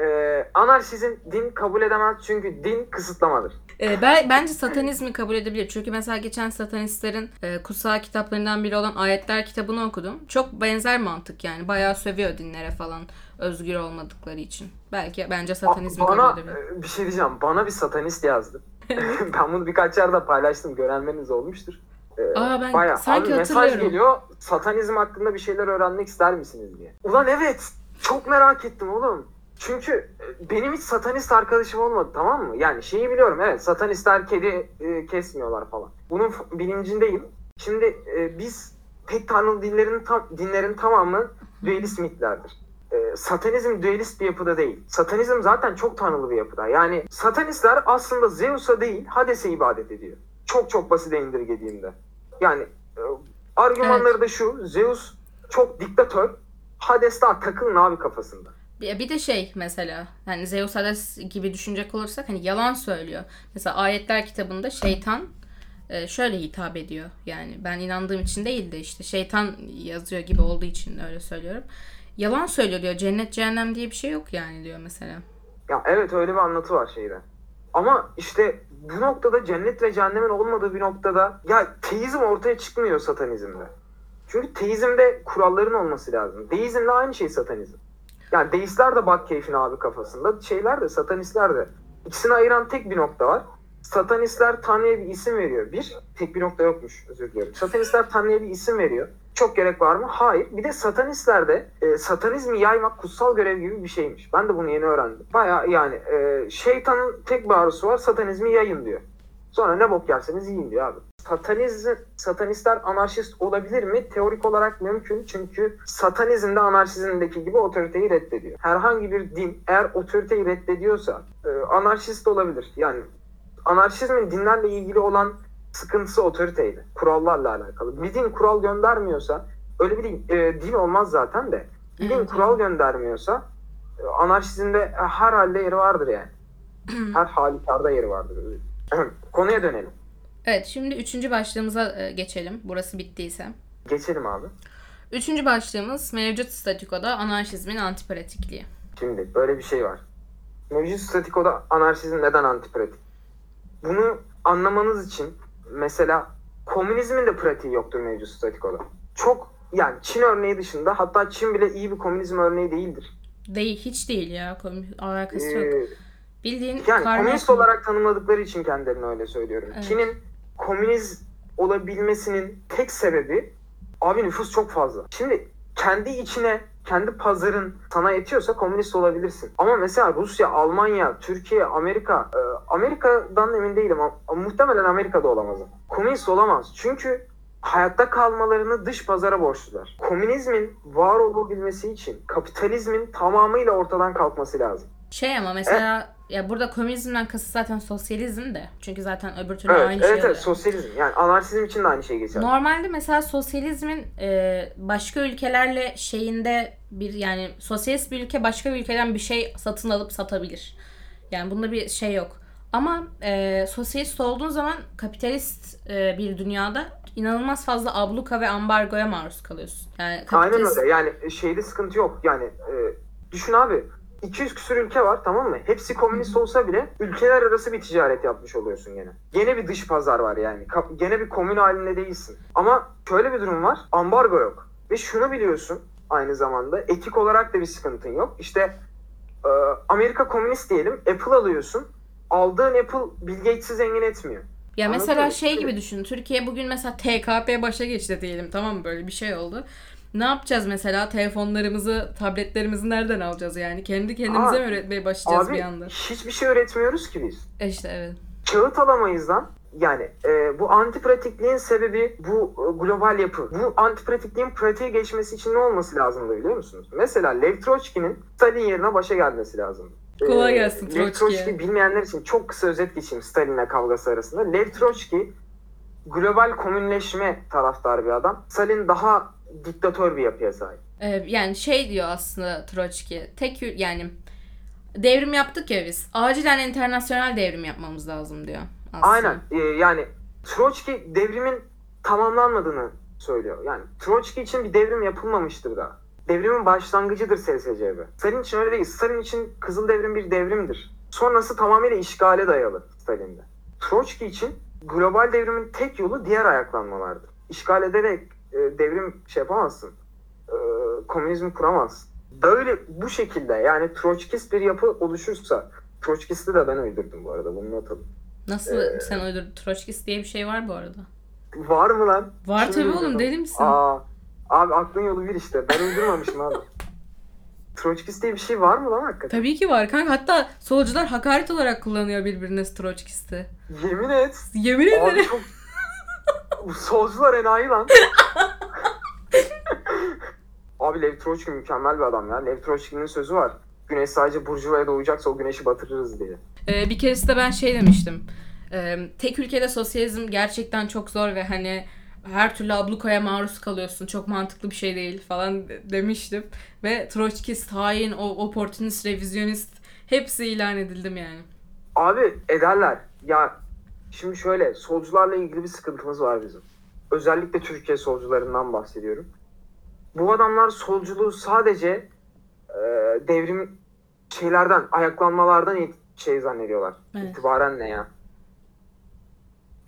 e, anarşizm din kabul edemez çünkü din kısıtlamadır. Ee, ben, bence satanizmi kabul edebilir. Çünkü mesela geçen satanistlerin e, kutsal kitaplarından biri olan Ayetler kitabını okudum. Çok benzer mantık yani. Bayağı sövüyor dinlere falan özgür olmadıkları için. Belki bence satanizmi Bana kabul edebilir. e, bir şey diyeceğim. Bana bir satanist yazdı. (laughs) ben bunu birkaç yerde paylaştım. Görenleriniz olmuştur. E, Aa ben Bayağı. sanki Abi mesaj geliyor. Satanizm hakkında bir şeyler öğrenmek ister misiniz diye. Ulan evet. Çok merak ettim oğlum. Çünkü e, benim hiç satanist arkadaşım olmadı tamam mı? Yani şeyi biliyorum evet satanistler kedi e, kesmiyorlar falan. Bunun bilincindeyim. Şimdi e, biz tek tanrılı dinlerin tam, dinlerin tamamı dualist mitlerdir. E, satanizm dualist bir yapıda değil. Satanizm zaten çok tanrılı bir yapıda. Yani satanistler aslında Zeus'a değil Hades'e ibadet ediyor. Çok çok basite indirgediğimde. Yani e, argümanları da şu. Zeus çok diktatör. Hades daha takılın abi kafasında. Bir de şey mesela hani Zeus Hades gibi düşünecek olursak hani yalan söylüyor. Mesela ayetler kitabında şeytan e, şöyle hitap ediyor. Yani ben inandığım için değil de işte şeytan yazıyor gibi olduğu için öyle söylüyorum. Yalan söylüyor diyor. Cennet cehennem diye bir şey yok yani diyor mesela. Ya evet öyle bir anlatı var şeyde. Ama işte bu noktada cennet ve cehennemin olmadığı bir noktada ya teizm ortaya çıkmıyor satanizmde. Çünkü teizmde kuralların olması lazım. Deizmle aynı şey satanizm. Yani deistler de bak keyfine abi kafasında. Şeyler de satanistler de. İkisini ayıran tek bir nokta var. Satanistler Tanrı'ya bir isim veriyor. Bir, tek bir nokta yokmuş özür diliyorum. Satanistler Tanrı'ya bir isim veriyor. Çok gerek var mı? Hayır. Bir de satanistlerde e, satanizmi yaymak kutsal görev gibi bir şeymiş. Ben de bunu yeni öğrendim. Baya yani e, şeytanın tek bağrısı var satanizmi yayın diyor. Sonra ne bok yerseniz yiyin diyor abi. Satanizm, satanistler anarşist olabilir mi? Teorik olarak mümkün çünkü satanizm de anarşizmdeki gibi otoriteyi reddediyor. Herhangi bir din eğer otoriteyi reddediyorsa e, anarşist olabilir. Yani anarşizmin dinlerle ilgili olan sıkıntısı otoriteyle, kurallarla alakalı. Bir din kural göndermiyorsa, öyle bir din, e, din olmaz zaten de. Bir din kural göndermiyorsa e, anarşizmde her halde yeri vardır yani. (clears throat) her halükarda yeri vardır. (clears throat) Konuya dönelim. Evet şimdi üçüncü başlığımıza e, geçelim. Burası bittiyse. Geçelim abi. Üçüncü başlığımız mevcut statükoda anarşizmin antipratikliği. Şimdi böyle bir şey var. Mevcut statikoda anarşizm neden antipratik? Bunu anlamanız için mesela komünizmin de pratiği yoktur mevcut statikoda. Çok yani Çin örneği dışında hatta Çin bile iyi bir komünizm örneği değildir. Değil, hiç değil ya. Kom- Alakası yok. Ee, Bildiğin yani komünist olarak tanımladıkları için kendilerini öyle söylüyorum. Evet. Çin'in komünist olabilmesinin tek sebebi abi nüfus çok fazla. Şimdi kendi içine kendi pazarın sana yetiyorsa komünist olabilirsin. Ama mesela Rusya, Almanya, Türkiye, Amerika, e, Amerika'dan emin değilim muhtemelen Amerika'da olamaz. Komünist olamaz. Çünkü hayatta kalmalarını dış pazara borçlular. Komünizmin var olabilmesi için kapitalizmin tamamıyla ortadan kalkması lazım. Şey ama mesela ya burada komünizmden kasıt zaten sosyalizm de. Çünkü zaten öbür türlü Evet, aynı şey evet, evet, sosyalizm. Yani anarşizm için de aynı şey geçer. Normalde mesela sosyalizmin e, başka ülkelerle şeyinde bir yani sosyalist bir ülke başka bir ülkeden bir şey satın alıp satabilir. Yani bunda bir şey yok. Ama e, sosyalist olduğun zaman kapitalist e, bir dünyada inanılmaz fazla abluka ve ambargoya maruz kalıyorsun. Yani Aynen kapitalist öyle. Yani şeyde sıkıntı yok. Yani e, düşün abi 200 küsur ülke var tamam mı? Hepsi komünist olsa bile ülkeler arası bir ticaret yapmış oluyorsun gene. Gene bir dış pazar var yani. Gene bir komün halinde değilsin. Ama şöyle bir durum var. Ambargo yok. Ve şunu biliyorsun aynı zamanda etik olarak da bir sıkıntın yok. İşte e, Amerika komünist diyelim. Apple alıyorsun. Aldığın Apple Bill Gates'i zengin etmiyor. Ya Anladın mesela mı? şey gibi düşün. Türkiye bugün mesela TKP başa geçti diyelim. Tamam mı? Böyle bir şey oldu. Ne yapacağız mesela? Telefonlarımızı, tabletlerimizi nereden alacağız yani? Kendi kendimize Aa, mi üretmeye başlayacağız Abi bir anda? hiçbir şey öğretmiyoruz ki biz. E işte evet. kağıt alamayız lan. Yani e, bu antipratikliğin sebebi bu e, global yapı. Bu antipratikliğin pratiğe geçmesi için ne olması lazımdı biliyor musunuz? Mesela Lev Troçki'nin Stalin yerine başa gelmesi lazımdı. Kolay gelsin Lev Troçki'ye. Troçki bilmeyenler için çok kısa özet geçeyim Stalin'le kavgası arasında. Lev Troçki global komünleşme taraftarı bir adam. Stalin daha diktatör bir yapıya sahip. Ee, yani şey diyor aslında Troçki. Tek yani devrim yaptık ya biz. Acilen internasyonel devrim yapmamız lazım diyor. Aslında. Aynen. Ee, yani Troçki devrimin tamamlanmadığını söylüyor. Yani Troçki için bir devrim yapılmamıştır daha. Devrimin başlangıcıdır SSCB. Stalin için öyle değil. Stalin için Kızıl Devrim bir devrimdir. Sonrası tamamıyla işgale dayalı Stalin'de. Troçki için global devrimin tek yolu diğer ayaklanmalardır. İşgal ederek devrim şey yapamazsın. E, komünizmi kuramazsın. Böyle bu şekilde yani Troçkist bir yapı oluşursa Troçkist'i de ben uydurdum bu arada bunu not alın. Nasıl Ee, sen uydurdun? Troçkist diye bir şey var bu arada. Var mı lan? Var tabii oğlum deli misin? Aa, abi aklın yolu bir işte. Ben uydurmamışım abi. (laughs) Troçkist diye bir şey var mı lan hakikaten? Tabii ki var kanka. Hatta solcular hakaret olarak kullanıyor birbirine Troçkist'i. Yemin et. Yemin Abi ederim. çok... Bu Solcular enayi lan. (laughs) abi Lev Troçki mükemmel bir adam ya. Lev Troçki'nin sözü var. Güneş sadece Burjuva'ya doğacaksa o güneşi batırırız diye. Ee, bir keresinde ben şey demiştim. Ee, tek ülkede sosyalizm gerçekten çok zor ve hani her türlü ablukaya maruz kalıyorsun. Çok mantıklı bir şey değil falan de- demiştim. Ve Troçkist, hain, o oportunist, revizyonist hepsi ilan edildim yani. Abi ederler. Ya şimdi şöyle solcularla ilgili bir sıkıntımız var bizim. Özellikle Türkiye solcularından bahsediyorum. Bu adamlar solculuğu sadece e, devrim şeylerden, ayaklanmalardan şey zannediyorlar. Evet. İtibaren ne ya?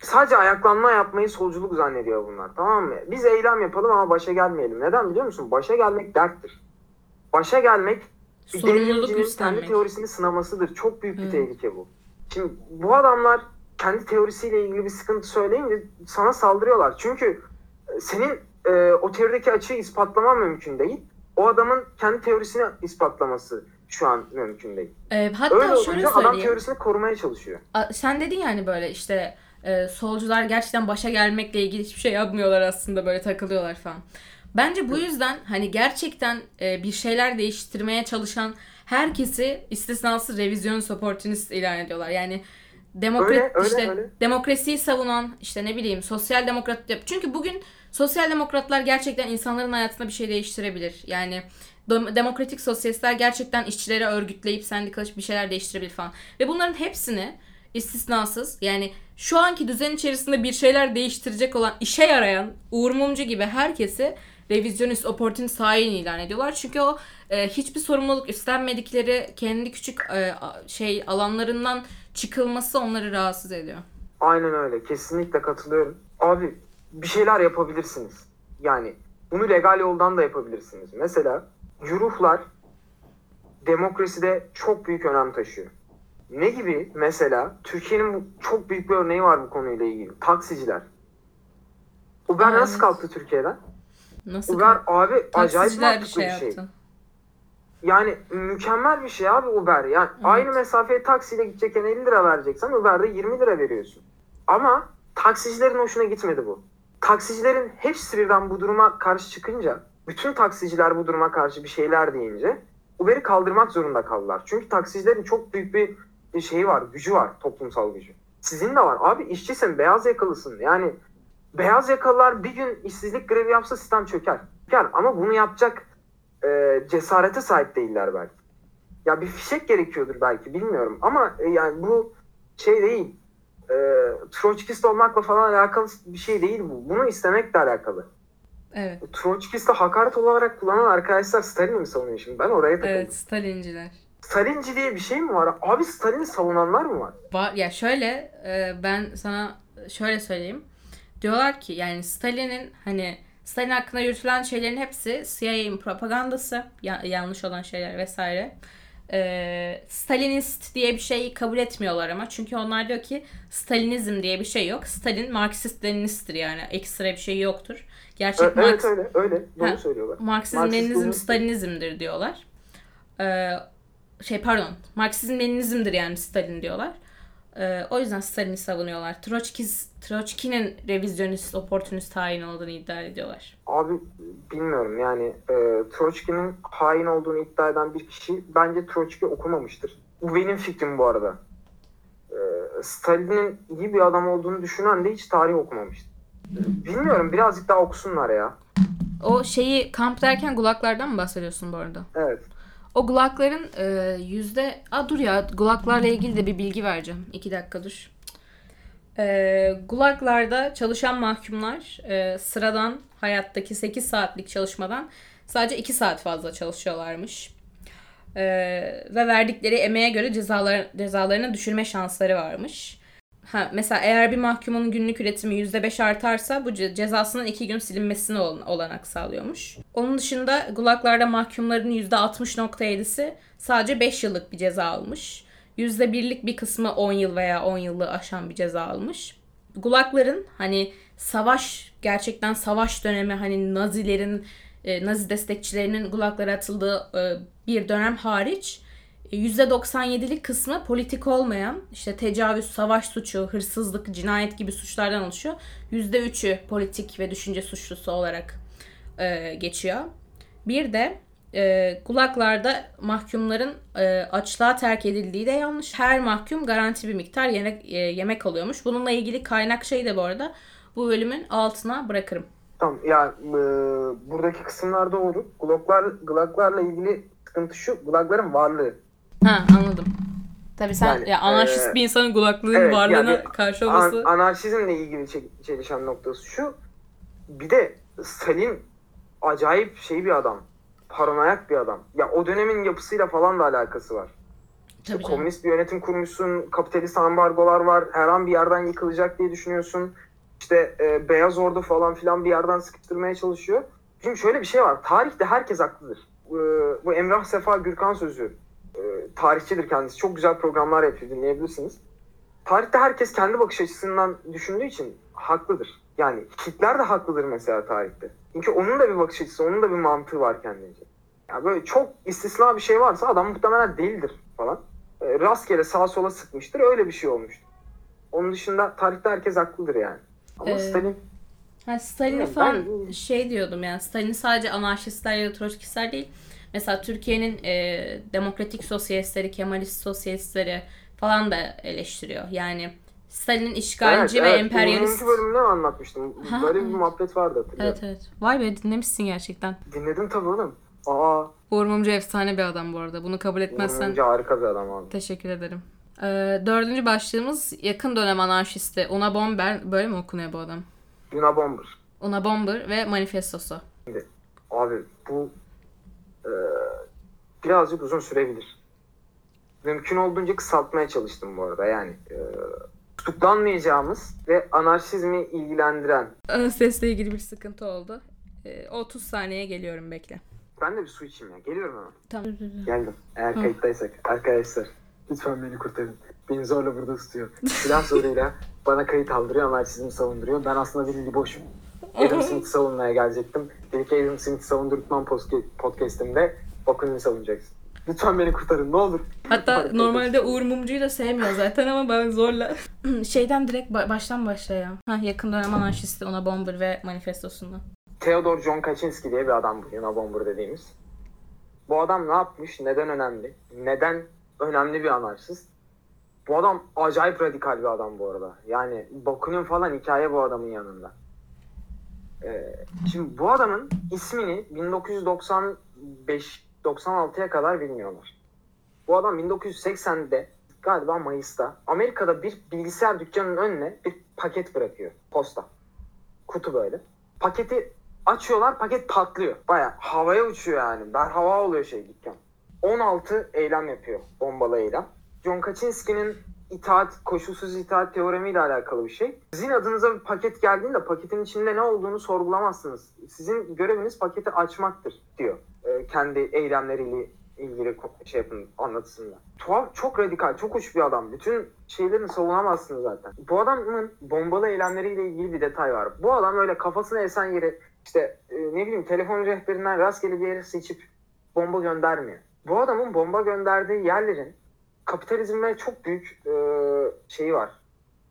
sadece ayaklanma yapmayı solculuk zannediyor bunlar. Tamam mı? Biz eylem yapalım ama başa gelmeyelim. Neden biliyor musun? Başa gelmek derttir. Başa gelmek bir devrimcinin kendi teorisini sınamasıdır. Çok büyük bir Evet. tehlike bu. Şimdi bu adamlar kendi teorisiyle ilgili bir sıkıntı söyleyince sana saldırıyorlar. Çünkü e, senin e, o teorideki açığı ispatlaman mümkün değil. O adamın kendi teorisini ispatlaması şu an mümkün değil. Ee, hatta Öyle şöyle olunca adam söyleyeyim. teorisini korumaya çalışıyor. A- Sen dedin yani böyle işte e, solcular gerçekten başa gelmekle ilgili hiçbir şey yapmıyorlar aslında böyle takılıyorlar falan. Bence bu yüzden hani gerçekten e, bir şeyler değiştirmeye çalışan herkesi istisnasız revizyonist opportunist ilan ediyorlar. Yani demokrat Öyle, öyle, işte öyle. demokrasiyi savunan işte ne bileyim sosyal demokrat çünkü bugün sosyal demokratlar gerçekten insanların hayatında bir şey değiştirebilir. Yani dem- demokratik sosyalistler gerçekten işçileri örgütleyip sendikalaşıp bir şeyler değiştirebilir falan. Ve bunların hepsini istisnasız yani şu anki düzen içerisinde bir şeyler değiştirecek olan işe yarayan Uğur Mumcu gibi herkesi revizyonist, opportunist hain ilan ediyorlar. Çünkü o e, hiçbir sorumluluk üstlenmedikleri kendi küçük e, şey alanlarından çıkılması onları rahatsız ediyor. Aynen öyle. Kesinlikle katılıyorum. Abi bir şeyler yapabilirsiniz. Yani bunu legal yoldan da yapabilirsiniz. Mesela yuruhlar demokraside çok büyük önem taşıyor. Ne gibi? Mesela Türkiye'nin çok büyük bir örneği var bu konuyla ilgili. Taksiciler. Uber Aa, nasıl evet. kalktı Türkiye'den? Nasıl? Uber abi acayip mantıklı şey bir şey. yaptı. Yani mükemmel bir şey abi Uber. Yani aynı mesafeye taksiyle gidecekken 50 lira vereceksen Uber'de 20 lira veriyorsun. Ama taksicilerin hoşuna gitmedi bu. Taksicilerin hepsi birden bu duruma karşı çıkınca, bütün taksiciler bu duruma karşı bir şeyler deyince Uber'i kaldırmak zorunda kaldılar. Çünkü taksicilerin çok büyük bir bir şeyi var, gücü var, toplumsal gücü. Sizin de var. Abi işçisin, beyaz yakalısın. Yani beyaz yakalılar bir gün işsizlik grevi yapsa sistem çöker. Çöker. Ama bunu yapacak e, cesarete sahip değiller belki. Ya bir fişek gerekiyordur belki bilmiyorum ama e, yani bu şey değil. E, Troçkist olmakla falan alakalı bir şey değil bu. Bunu istemekle alakalı. Evet. Troçkist'i hakaret olarak kullanan arkadaşlar Stalin'i mi savunuyor şimdi? Ben oraya takıldım. Evet, Stalinciler. Stalinci diye bir şey mi var? Abi Stalin'i savunanlar mı var? Var ya şöyle e, ben sana şöyle söyleyeyim. Diyorlar ki yani Stalin'in hani Stalin hakkında yürütülen şeylerin hepsi CIA'nin propagandası, ya- yanlış olan şeyler vesaire. E, Stalinist diye bir şeyi kabul etmiyorlar ama çünkü onlar diyor ki Stalinizm diye bir şey yok. Stalin Marksist Leninisttir yani ekstra bir şey yoktur. Gerçek Marks- evet öyle öyle. Doğru Ha. söylüyorlar. Marksizm, Marksist Leninizm, Leninist. Stalinizmdir diyorlar. Ee, şey pardon, Marksizm, Leninizmdir yani Stalin diyorlar. Ee, o yüzden Stalin'i savunuyorlar. Troçkiz, Troçki'nin revizyonist, opportunist hain olduğunu iddia ediyorlar. Abi bilmiyorum yani e, Troçki'nin hain olduğunu iddia eden bir kişi bence Troçki okumamıştır. Bu benim fikrim bu arada. E, Stalin'in iyi bir adam olduğunu düşünen de hiç tarih okumamıştır. Bilmiyorum birazcık daha okusunlar ya. O şeyi kamp derken gulaklardan mı bahsediyorsun bu arada? Evet. O gulakların e, yüzde... Aa dur ya gulaklarla ilgili de bir bilgi vereceğim. İki dakika dur. E, gulaklarda çalışan mahkumlar e, sıradan hayattaki 8 saatlik çalışmadan sadece 2 saat fazla çalışıyorlarmış. E, ve verdikleri emeğe göre cezalar, cezalarını düşürme şansları varmış. Ha, mesela eğer bir mahkumun günlük üretimi %5 artarsa bu ce- cezasının 2 gün silinmesine ol- olanak sağlıyormuş. Onun dışında gulaklarda mahkumların %60.7'si sadece 5 yıllık bir ceza almış. %1'lik bir kısmı 10 yıl veya 10 yılı aşan bir ceza almış. Gulakların hani savaş gerçekten savaş dönemi hani Nazilerin e, Nazi destekçilerinin gulaklara atıldığı e, bir dönem hariç %97'lik kısmı politik olmayan işte tecavüz, savaş suçu, hırsızlık, cinayet gibi suçlardan oluşuyor. %3'ü politik ve düşünce suçlusu olarak e, geçiyor. Bir de e, kulaklarda mahkumların e, açlığa terk edildiği de yanlış. Her mahkum garanti bir miktar yemek, e, yemek alıyormuş. Bununla ilgili kaynak şey de bu arada bu bölümün altına bırakırım. Tamam ya e, buradaki kısımlar doğru. Gloklar, glaklarla ilgili sıkıntı şu. Glakların varlığı. Ha anladım. Tabii sen Yani, ya anarşist e, bir insanın kulaklığının evet, varlığına yani karşı olması An- anarşizmle ilgili çe- çelişen noktası şu. Bir de Stalin acayip şey bir adam. Paranoyak bir adam. Ya o dönemin yapısıyla falan da alakası var. İşte Tabii canım. komünist bir yönetim kurmuşsun, kapitalist ambargolar var, her an bir yerden yıkılacak diye düşünüyorsun. İşte e, Beyaz Ordu falan filan bir yerden sıkıştırmaya çalışıyor. Şimdi şöyle bir şey var, tarihte herkes haklıdır. E, bu Emrah Sefa Gürkan sözü, tarihçidir kendisi, çok güzel programlar yapıyor, dinleyebilirsiniz. Tarihte herkes kendi bakış açısından düşündüğü için haklıdır. Yani Hitler de haklıdır mesela tarihte. Çünkü onun da bir bakış açısı, onun da bir mantığı var kendince. Ya böyle çok istisna bir şey varsa adam muhtemelen değildir falan. E, rastgele sağa sola sıkmıştır. Öyle bir şey olmuştur. Onun dışında tarihte herkes haklıdır yani. Ama Ee, Stalin Ha, Stalin'i Ben- falan şey diyordum yani Stalin sadece anarşistler ya da troçkistler değil. Mesela Türkiye'nin e, demokratik sosyalistleri, Kemalist sosyalistleri falan da eleştiriyor. Yani Stalin'in işgalci Evet, ve evet. emperyalist. 10. bölümde anlatmıştım? Ha, Böyle bir evet. muhabbet vardı hatırlıyorum. Evet evet. Vay be dinlemişsin gerçekten. Dinledim tabii oğlum. Aa, Uğur Mumcu efsane bir adam bu arada. Bunu kabul etmezsen Bence harika bir adam abi. teşekkür ederim. Ee, dördüncü başlığımız yakın dönem anarşisti. Una Bomber. Böyle mi okunuyor bu adam? Luna Bomber. Una Bomber ve Manifestosu. Abi bu e, birazcık uzun sürebilir. Mümkün olduğunca kısaltmaya çalıştım bu arada. Yani e, tutuklanmayacağımız ve anarşizmi ilgilendiren. Sesle ilgili bir sıkıntı oldu. Ee, 30 saniye geliyorum bekle. Ben de bir su içeyim ya. Geliyorum hemen. Tamam. Geldim. Eğer Hı. kayıttaysak. Arkadaşlar lütfen beni kurtarın. Beni zorla burada tutuyor. Silah zoruyla bana kayıt aldırıyor, anarşizmi savunduruyor. Ben aslında bir liboşum. Adam Smith'i savunmaya gelecektim. Dedi ki Adam Smith'i savundurtmam podcastimde Bakunin'i savunacaksın. Lütfen beni kurtarın ne olur. Hatta normalde Uğur Mumcu'yu da sevmiyor zaten ama ben zorla. (laughs) Şeyden direkt ba- baştan başla ya. Ha, yakın dönem anarşisti Una Bomber ve Manifestosu'ndan. Theodor John Kaczynski diye bir adam bu Yuna Bomber dediğimiz. Bu adam ne yapmış? Neden önemli? Neden önemli bir anarşist? Bu adam acayip radikal bir adam bu arada. Yani Bakunin falan hikaye bu adamın yanında. Ee, şimdi bu adamın ismini 1995-96'ya kadar bilmiyorlar. Bu adam 1980'de galiba Mayıs'ta Amerika'da bir bilgisayar dükkanının önüne bir paket bırakıyor. Posta. Kutu böyle. Paketi açıyorlar paket patlıyor. Baya havaya uçuyor yani. Ber hava oluyor şey dükkan. 16 eylem yapıyor. Bombalı eylem. John Kaczynski'nin itaat, koşulsuz itaat teoremiyle alakalı bir şey. Sizin adınıza bir paket geldiğinde paketin içinde ne olduğunu sorgulamazsınız. Sizin göreviniz paketi açmaktır diyor. Ee, kendi eylemleriyle ilgili şey yapın anlatısında. Tuhaf, çok radikal, çok uç bir adam. Bütün şeylerini savunamazsınız zaten. Bu adamın bombalı eylemleriyle ilgili bir detay var. Bu adam öyle kafasına esen yere işte e, ne bileyim telefon rehberinden rastgele bir yere seçip bomba göndermiyor. Bu adamın bomba gönderdiği yerlerin kapitalizme çok büyük e, şeyi var.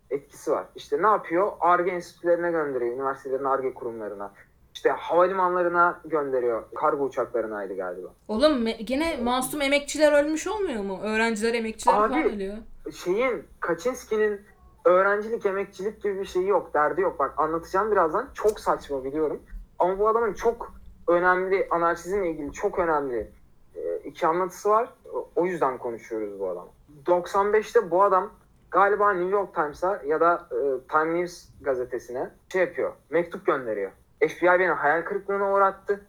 Etkisi var. İşte ne yapıyor? ARGE enstitülerine gönderiyor. Üniversitelerin ARGE kurumlarına. İşte havalimanlarına gönderiyor. Kargo uçaklarınaydı galiba. Oğlum gene masum emekçiler ölmüş olmuyor mu? Öğrenciler, emekçiler Abi, falan ölüyor. şeyin Kaczynski'nin öğrencilik, emekçilik gibi bir şeyi yok. Derdi yok. Bak anlatacağım birazdan. Çok saçma biliyorum. Ama bu adamın çok önemli, anarşizmle ilgili çok önemli e, iki anlatısı var. O- yüzden konuşuyoruz bu adam. 95'te bu adam galiba New York Times'a ya da e, Time News gazetesine şey yapıyor. Mektup gönderiyor. FBI beni hayal kırıklığına uğrattı.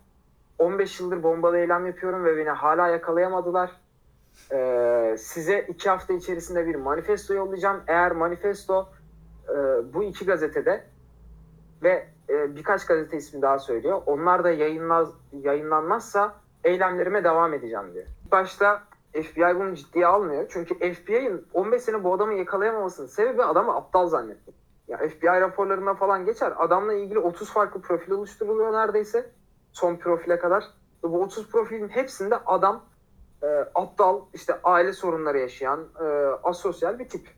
15 yıldır bombalı eylem yapıyorum ve beni hala yakalayamadılar. Ee, size iki hafta içerisinde bir manifesto yollayacağım. Eğer manifesto e, bu iki gazetede ve e, birkaç gazete ismi daha söylüyor. Onlar da yayınlaz, yayınlanmazsa eylemlerime devam edeceğim diyor. Başta FBI bunu ciddiye almıyor. Çünkü FBI'ın 15 sene bu adamı yakalayamamasının sebebi adamı aptal zannetti. Ya FBI raporlarında falan geçer. Adamla ilgili 30 farklı profil oluşturuluyor neredeyse. Son profile kadar. Bu 30 profilin hepsinde adam e, aptal, işte aile sorunları yaşayan, e, asosyal bir tip.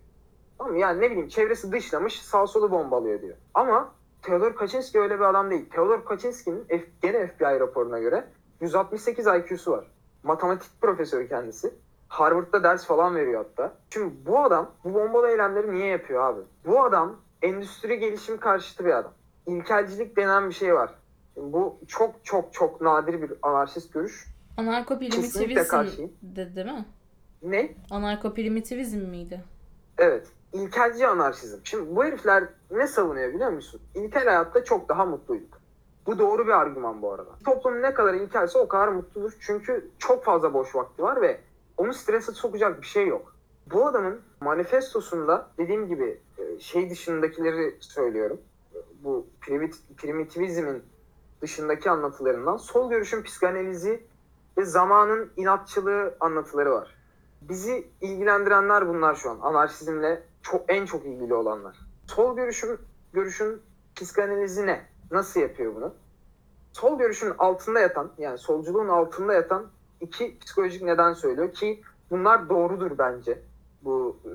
Tamam mı? Yani ne bileyim çevresi dışlamış, sağ solu bombalıyor diyor. Ama Theodor Kaczynski öyle bir adam değil. Theodor Kaczynski'nin gene FBI raporuna göre 168 IQ'su var. Matematik profesörü kendisi. Harvard'da ders falan veriyor hatta. Şimdi bu adam bu bombalı eylemleri niye yapıyor abi? Bu adam endüstri gelişim karşıtı bir adam. İlkelcilik denen bir şey var. Şimdi bu çok çok çok nadir bir anarşist görüş. Anarko-primitivizm karşıyım. de, değil mi? Ne? Anarko-primitivizm miydi? Evet. İlkelci anarşizm. Şimdi bu herifler ne savunuyor biliyor musun? İlkel hayatta çok daha mutluyduk. Bu doğru bir argüman bu arada. Toplum ne kadar ilkelse o kadar mutludur. Çünkü çok fazla boş vakti var ve Onu strese sokacak bir şey yok. Bu adamın manifestosunda dediğim gibi e, şey dışındakileri söylüyorum. Bu primit- primitivizmin dışındaki anlatılarından sol görüşün psikanalizi ve zamanın inatçılığı anlatıları var. Bizi ilgilendirenler bunlar şu an. Anarşizmle çok en çok ilgili olanlar. Sol görüşün görüşün psikanalizi ne? Nasıl yapıyor bunu? Sol görüşün altında yatan yani solculuğun altında yatan iki psikolojik neden söylüyor ki bunlar doğrudur bence. Bu e,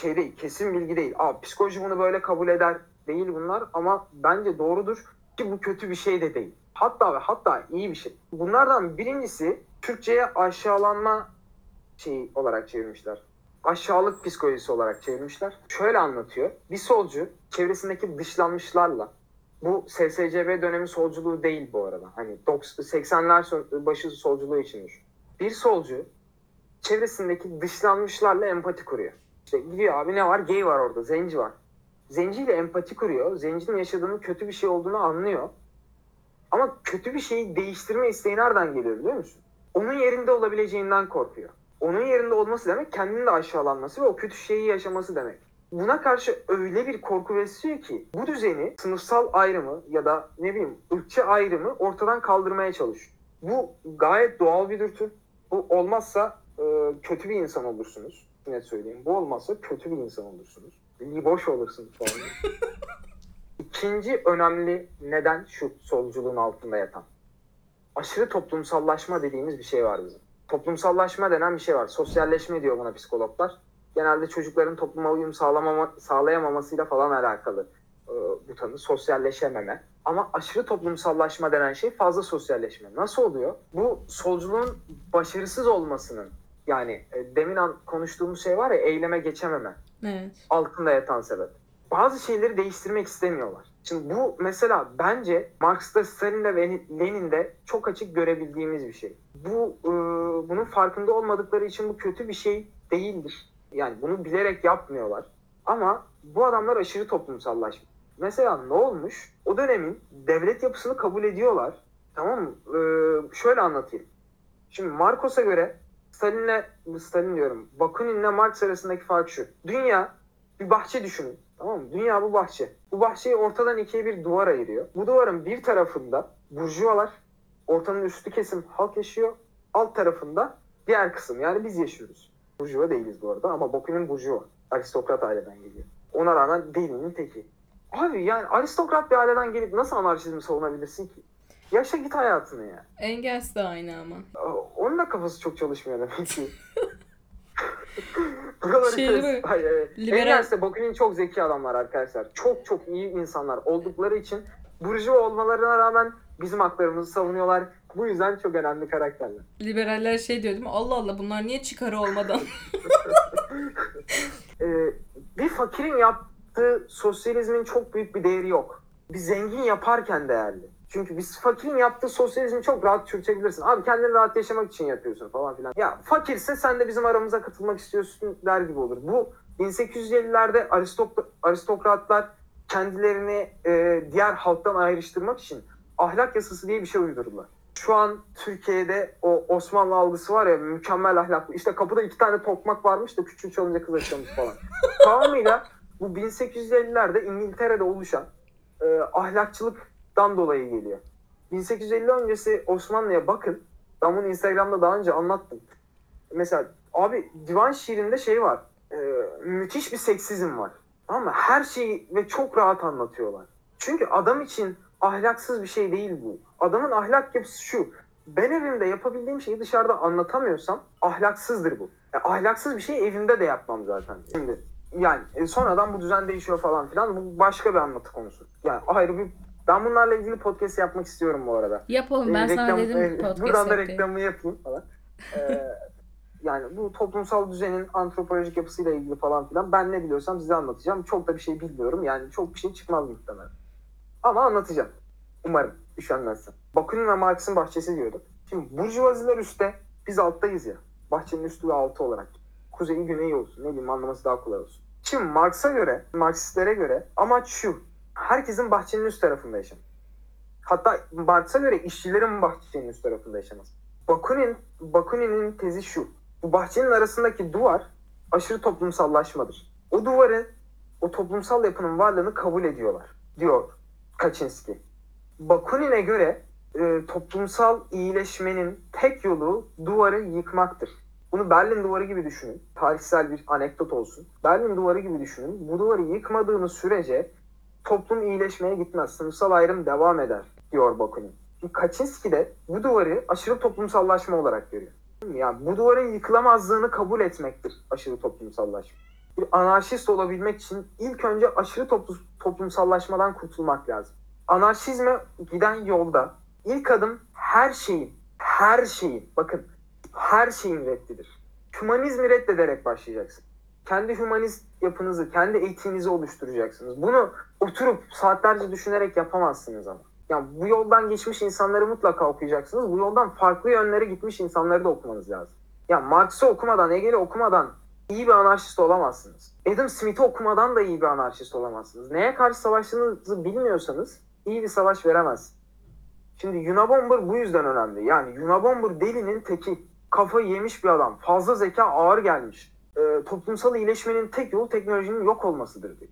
şey değil, kesin bilgi değil. Aa, psikoloji bunu böyle kabul eder değil bunlar ama bence doğrudur ki bu kötü bir şey de değil. Hatta ve hatta iyi bir şey. Bunlardan birincisi Türkçe'ye aşağılanma şeyi olarak çevirmişler. Aşağılık psikolojisi olarak çevirmişler. Şöyle anlatıyor. Bir solcu çevresindeki dışlanmışlarla bu SSCB dönemi solculuğu değil bu arada. Hani 80'ler son- başı solculuğu için düşün. Bir solcu çevresindeki dışlanmışlarla empati kuruyor. İşte gidiyor abi ne var? Gay var orada, zenci var. Zenciyle empati kuruyor. Zencinin yaşadığının kötü bir şey olduğunu anlıyor. Ama kötü bir şeyi değiştirme isteği nereden geliyor biliyor musun? Onun yerinde olabileceğinden korkuyor. Onun yerinde olması demek kendini de aşağılanması ve o kötü şeyi yaşaması demek. Buna karşı öyle bir korku besliyor ki bu düzeni sınıfsal ayrımı ya da ne bileyim ırkçı ayrımı ortadan kaldırmaya çalışıyor. Bu gayet doğal bir dürtü. Bu olmazsa e, kötü bir insan olursunuz. Net söyleyeyim. Bu olmazsa kötü bir insan olursunuz. boş olursunuz falan. (laughs) İkinci önemli neden şu solculuğun altında yatan. Aşırı toplumsallaşma dediğimiz bir şey var bizim. Toplumsallaşma denen bir şey var. Sosyalleşme diyor buna psikologlar. Genelde çocukların topluma uyum sağlamama, sağlayamamasıyla falan alakalı e, bu tanı. Sosyalleşememe. Ama aşırı toplumsallaşma denen şey fazla sosyalleşme. Nasıl oluyor? Bu solculuğun başarısız olmasının yani e, demin an konuştuğumuz şey var ya eyleme geçememe Evet. altında yatan sebep. Bazı şeyleri değiştirmek istemiyorlar. Şimdi bu mesela bence Marx'ta, Stalin'de ve Lenin'de çok açık görebildiğimiz bir şey. Bu e, bunun farkında olmadıkları için bu kötü bir şey değildir. Yani bunu bilerek yapmıyorlar. Ama bu adamlar aşırı toplumsallaşmış. Mesela ne olmuş? O dönemin devlet yapısını kabul ediyorlar. Tamam mı? E, şöyle anlatayım. Şimdi Marcos'a göre Stalin'le Stalin diyorum. Bakunin'le Marx arasındaki fark şu. Dünya bir bahçe düşünün. Tamam mı? Dünya bu bahçe. Bu bahçeyi ortadan ikiye bir duvar ayırıyor. Bu duvarın bir tarafında burjuvalar, ortanın üstü kesim halk yaşıyor. Alt tarafında diğer kısım yani biz yaşıyoruz. Burjuva değiliz bu arada ama Bakunin burjuva. Aristokrat aileden geliyor. Ona rağmen delinin teki. Abi yani aristokrat bir aileden gelip nasıl anarşizmi savunabilirsin ki? Yaşa git hayatını ya. Engels de aynı ama. Onun da kafası çok çalışmıyor demek ki. (laughs) Bu kadar Şey mi? Hayır, evet. Liberal- Engels de Bakunin çok zeki adamlar arkadaşlar. Çok çok iyi insanlar oldukları için burjuva olmalarına rağmen bizim haklarımızı savunuyorlar. Bu yüzden çok önemli karakterler. Liberaller şey diyor değil mi? Allah Allah bunlar niye çıkarı olmadan? (laughs) Ee, bir fakirin yaptığı sosyalizmin çok büyük bir değeri yok. Bir zengin yaparken değerli. Çünkü biz fakirin yaptığı sosyalizmi çok rahat çürütebilirsin. Abi kendini rahat yaşamak için yapıyorsun falan filan. Ya fakirse sen de bizim aramıza katılmak istiyorsun der gibi olur. Bu 1850'lerde aristok- aristokratlar kendilerini e, diğer halktan ayrıştırmak için ahlak yasası diye bir şey uydurdular. Şu an Türkiye'de o Osmanlı algısı var ya mükemmel ahlaklı. İşte kapıda iki tane tokmak varmış da küçük çalınca kız açılmış falan. (laughs) Tamamıyla bu 1850'lerde İngiltere'de oluşan e, ahlakçılıktan dolayı geliyor. 1850 öncesi Osmanlı'ya bakın. Ben bunu Instagram'da daha önce anlattım. Mesela abi divan şiirinde şey var. E, müthiş bir seksizm var. Tamam mı? Her şeyi ve çok rahat anlatıyorlar. Çünkü adam için ahlaksız bir şey değil bu. Adamın ahlak yapısı şu. Ben evimde yapabildiğim şeyi dışarıda anlatamıyorsam ahlaksızdır bu. Yani ahlaksız bir şey evimde de yapmam zaten. Şimdi yani e, sonradan bu düzen değişiyor falan filan. Bu başka bir anlatı konusu. Yani ayrı bir ben bunlarla ilgili podcast yapmak istiyorum bu arada. Yapalım ben Ee, sana reklam- dedim e, podcast Buradan da reklamı yapayım falan. Ee, (laughs) yani bu toplumsal düzenin antropolojik yapısıyla ilgili falan filan ben ne biliyorsam size anlatacağım. Çok da bir şey bilmiyorum. Yani çok bir şey çıkmaz muhtemelen. Ama anlatacağım. Umarım üşenmezsem. Bakunin ve Marx'ın bahçesi diyorduk. Şimdi burjuvaziler üstte, biz alttayız ya. Bahçenin üstü ve altı olarak. Kuzeyi güneyi olsun. Ne bileyim anlaması daha kolay olsun. Şimdi Marx'a göre, Marksistlere göre amaç şu. Herkesin bahçenin üst tarafında yaşamak. Hatta Marx'a göre işçilerin bahçenin üst tarafında yaşaması. Bakunin, Bakunin'in tezi şu. Bu bahçenin arasındaki duvar aşırı toplumsallaşmadır. O duvarı, o toplumsal yapının varlığını kabul ediyorlar, diyor Kaczynski. Bakunin'e göre e, toplumsal iyileşmenin tek yolu duvarı yıkmaktır. Bunu Berlin duvarı gibi düşünün. Tarihsel bir anekdot olsun. Berlin duvarı gibi düşünün. Bu duvarı yıkmadığınız sürece toplum iyileşmeye gitmez. Sınıfsal ayrım devam eder diyor Bakunin. Kaczynski de bu duvarı aşırı toplumsallaşma olarak görüyor. Yani bu duvarın yıkılamazlığını kabul etmektir aşırı toplumsallaşma. Bir anarşist olabilmek için ilk önce aşırı toplu, toplumsallaşmadan kurtulmak lazım. Anarşizme giden yolda ilk adım her şeyin, her şeyin, bakın her şeyin reddidir. Hümanizmi reddederek başlayacaksın. Kendi hümanist yapınızı, kendi eğitiminizi oluşturacaksınız. Bunu oturup saatlerce düşünerek yapamazsınız ama. Yani bu yoldan geçmiş insanları mutlaka okuyacaksınız. Bu yoldan farklı yönlere gitmiş insanları da okumanız lazım. Yani Marx'ı okumadan, Hegel'i okumadan iyi bir anarşist olamazsınız. Adam Smith'i okumadan da iyi bir anarşist olamazsınız. Neye karşı savaştığınızı bilmiyorsanız iyi bir savaş veremezsiniz. Şimdi Unabomber bu yüzden önemli. Yani Unabomber delinin teki. Kafayı yemiş bir adam. Fazla zeka ağır gelmiş. Ee, toplumsal iyileşmenin tek yolu teknolojinin yok olmasıdır diyor.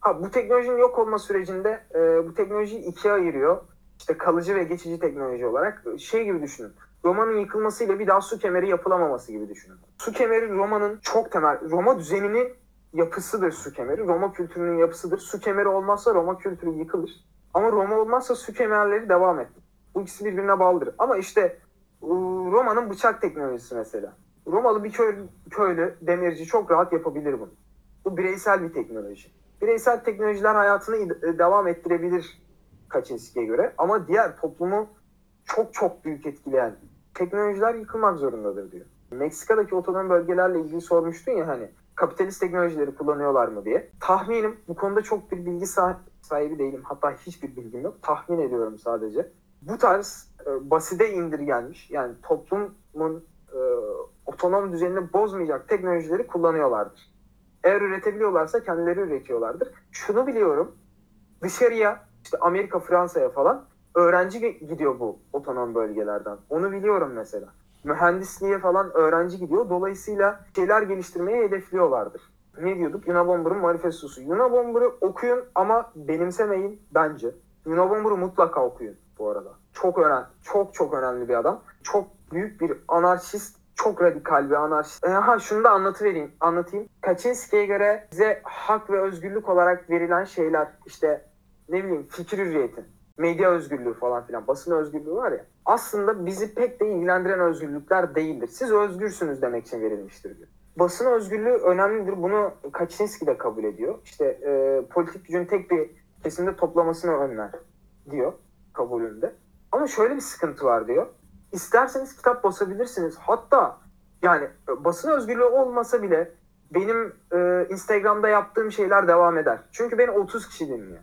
Ha, bu teknolojinin yok olma sürecinde e, bu teknolojiyi ikiye ayırıyor. İşte kalıcı ve geçici teknoloji olarak. Şey gibi düşünün. Roma'nın yıkılmasıyla bir daha su kemeri yapılamaması gibi düşünün. Su kemeri Roma'nın çok temel, Roma düzeninin yapısıdır su kemeri. Roma kültürünün yapısıdır. Su kemeri olmazsa Roma kültürü yıkılır. Ama Roma olmazsa su kemerleri devam etti. Bu ikisi birbirine bağlıdır. Ama işte Roma'nın bıçak teknolojisi mesela. Romalı bir köylü, köylü demirci çok rahat yapabilir bunu. Bu bireysel bir teknoloji. Bireysel teknolojiler hayatını devam ettirebilir Kaczynski'ye göre. Ama diğer toplumu çok çok büyük etkileyen teknolojiler yıkılmak zorundadır diyor. Meksika'daki otonom bölgelerle ilgili sormuştun ya hani kapitalist teknolojileri kullanıyorlar mı diye. Tahminim bu konuda çok bir bilgi sahibi değilim. Hatta hiçbir bilgim yok. Tahmin ediyorum sadece. Bu tarz e, basite indirgenmiş yani toplumun e, otonom düzenini bozmayacak teknolojileri kullanıyorlardır. Eğer üretebiliyorlarsa kendileri üretiyorlardır. Şunu biliyorum. Dışarıya işte Amerika, Fransa'ya falan öğrenci gidiyor bu otonom bölgelerden. Onu biliyorum mesela. Mühendisliğe falan öğrenci gidiyor. Dolayısıyla şeyler geliştirmeye hedefliyorlardır. Ne diyorduk? Unabomber'ın manifestosu. Unabomber'ı okuyun ama benimsemeyin bence. Unabomber'ı mutlaka okuyun bu arada. Çok önemli, çok çok önemli bir adam. Çok büyük bir anarşist, çok radikal bir anarşist. E, ha şunu da anlatıvereyim, anlatayım. Kaczynski'ye göre bize hak ve özgürlük olarak verilen şeyler işte ne bileyim fikir hürriyeti, medya özgürlüğü falan filan, basın özgürlüğü var ya. Aslında bizi pek de ilgilendiren özgürlükler değildir. Siz özgürsünüz demek için verilmiştir diyor. Basın özgürlüğü önemlidir. Bunu Kaczynski de kabul ediyor. İşte e, politik gücün tek bir kesimde toplamasını önler diyor kabulünde. Ama şöyle bir sıkıntı var diyor. İsterseniz kitap basabilirsiniz. Hatta yani basın özgürlüğü olmasa bile benim e, Instagram'da yaptığım şeyler devam eder. Çünkü beni 30 kişi dinliyor.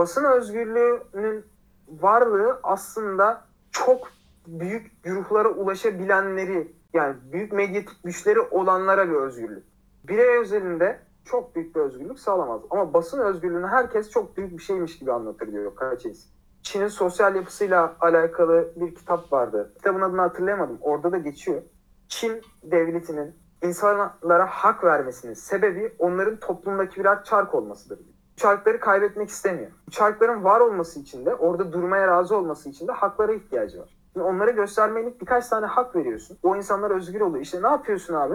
Basın özgürlüğünün varlığı aslında çok büyük güruhlara ulaşabilenleri yani büyük medyatik güçleri olanlara bir özgürlük. Birey özelinde çok büyük bir özgürlük sağlamaz. Ama basın özgürlüğünü herkes çok büyük bir şeymiş gibi anlatır diyor Kaçıyız. Çin'in sosyal yapısıyla alakalı bir kitap vardı. Kitabın adını hatırlayamadım. Orada da geçiyor. Çin devletinin insanlara hak vermesinin sebebi onların toplumdaki birer çark olmasıdır. Çarkları kaybetmek istemiyor. Çarkların var olması için de orada durmaya razı olması için de haklara ihtiyacı var. Şimdi onlara göstermelik birkaç tane hak veriyorsun. O insanlar özgür oluyor. İşte ne yapıyorsun abi?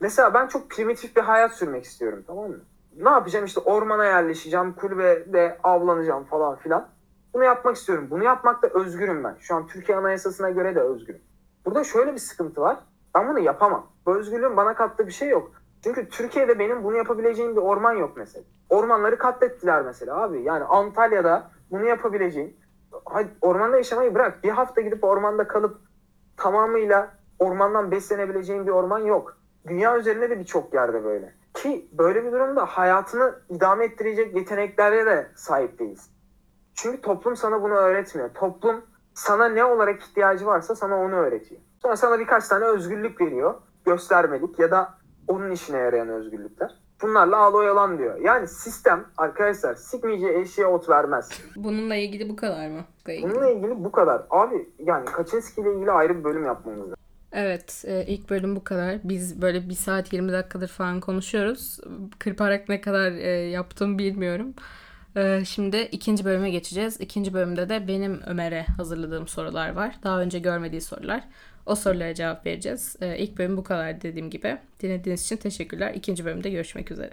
Mesela ben çok primitif bir hayat sürmek istiyorum tamam mı? Ne yapacağım işte ormana yerleşeceğim, kulübede avlanacağım falan filan. Bunu yapmak istiyorum. Bunu yapmakta özgürüm ben. Şu an Türkiye Anayasası'na göre de özgürüm. Burada şöyle bir sıkıntı var. Ben bunu yapamam. Bu özgürlüğün bana kattığı bir şey yok. Çünkü Türkiye'de benim bunu yapabileceğim bir orman yok mesela. Ormanları katlettiler mesela abi. Yani Antalya'da bunu yapabileceğim. Hadi ormanda yaşamayı bırak. Bir hafta gidip ormanda kalıp tamamıyla ormandan beslenebileceğim bir orman yok. Dünya üzerinde de birçok yerde böyle. Ki böyle bir durumda hayatını idame ettirecek yeteneklere de sahip değiliz. Çünkü toplum sana bunu öğretmiyor. Toplum sana ne olarak ihtiyacı varsa sana onu öğretiyor. Sonra sana birkaç tane özgürlük veriyor. Göstermelik ya da onun işine yarayan özgürlükler. Bunlarla ağla oyalan diyor. Yani sistem arkadaşlar sikmeyeceği eşeğe ot vermez. Bununla ilgili bu kadar mı? Bununla ilgili bu kadar. Abi yani Kaczynski ile ilgili ayrı bir bölüm yapmamız lazım. Evet, e, ilk bölüm bu kadar. Biz böyle bir saat 20 dakikadır falan konuşuyoruz. Kırparak ne kadar e, yaptım bilmiyorum. E, şimdi ikinci bölüme geçeceğiz. İkinci bölümde de benim Ömer'e hazırladığım sorular var. Daha önce görmediği sorular. O sorulara cevap vereceğiz. E, ilk bölüm bu kadar dediğim gibi. Dinlediğiniz için teşekkürler. İkinci bölümde görüşmek üzere.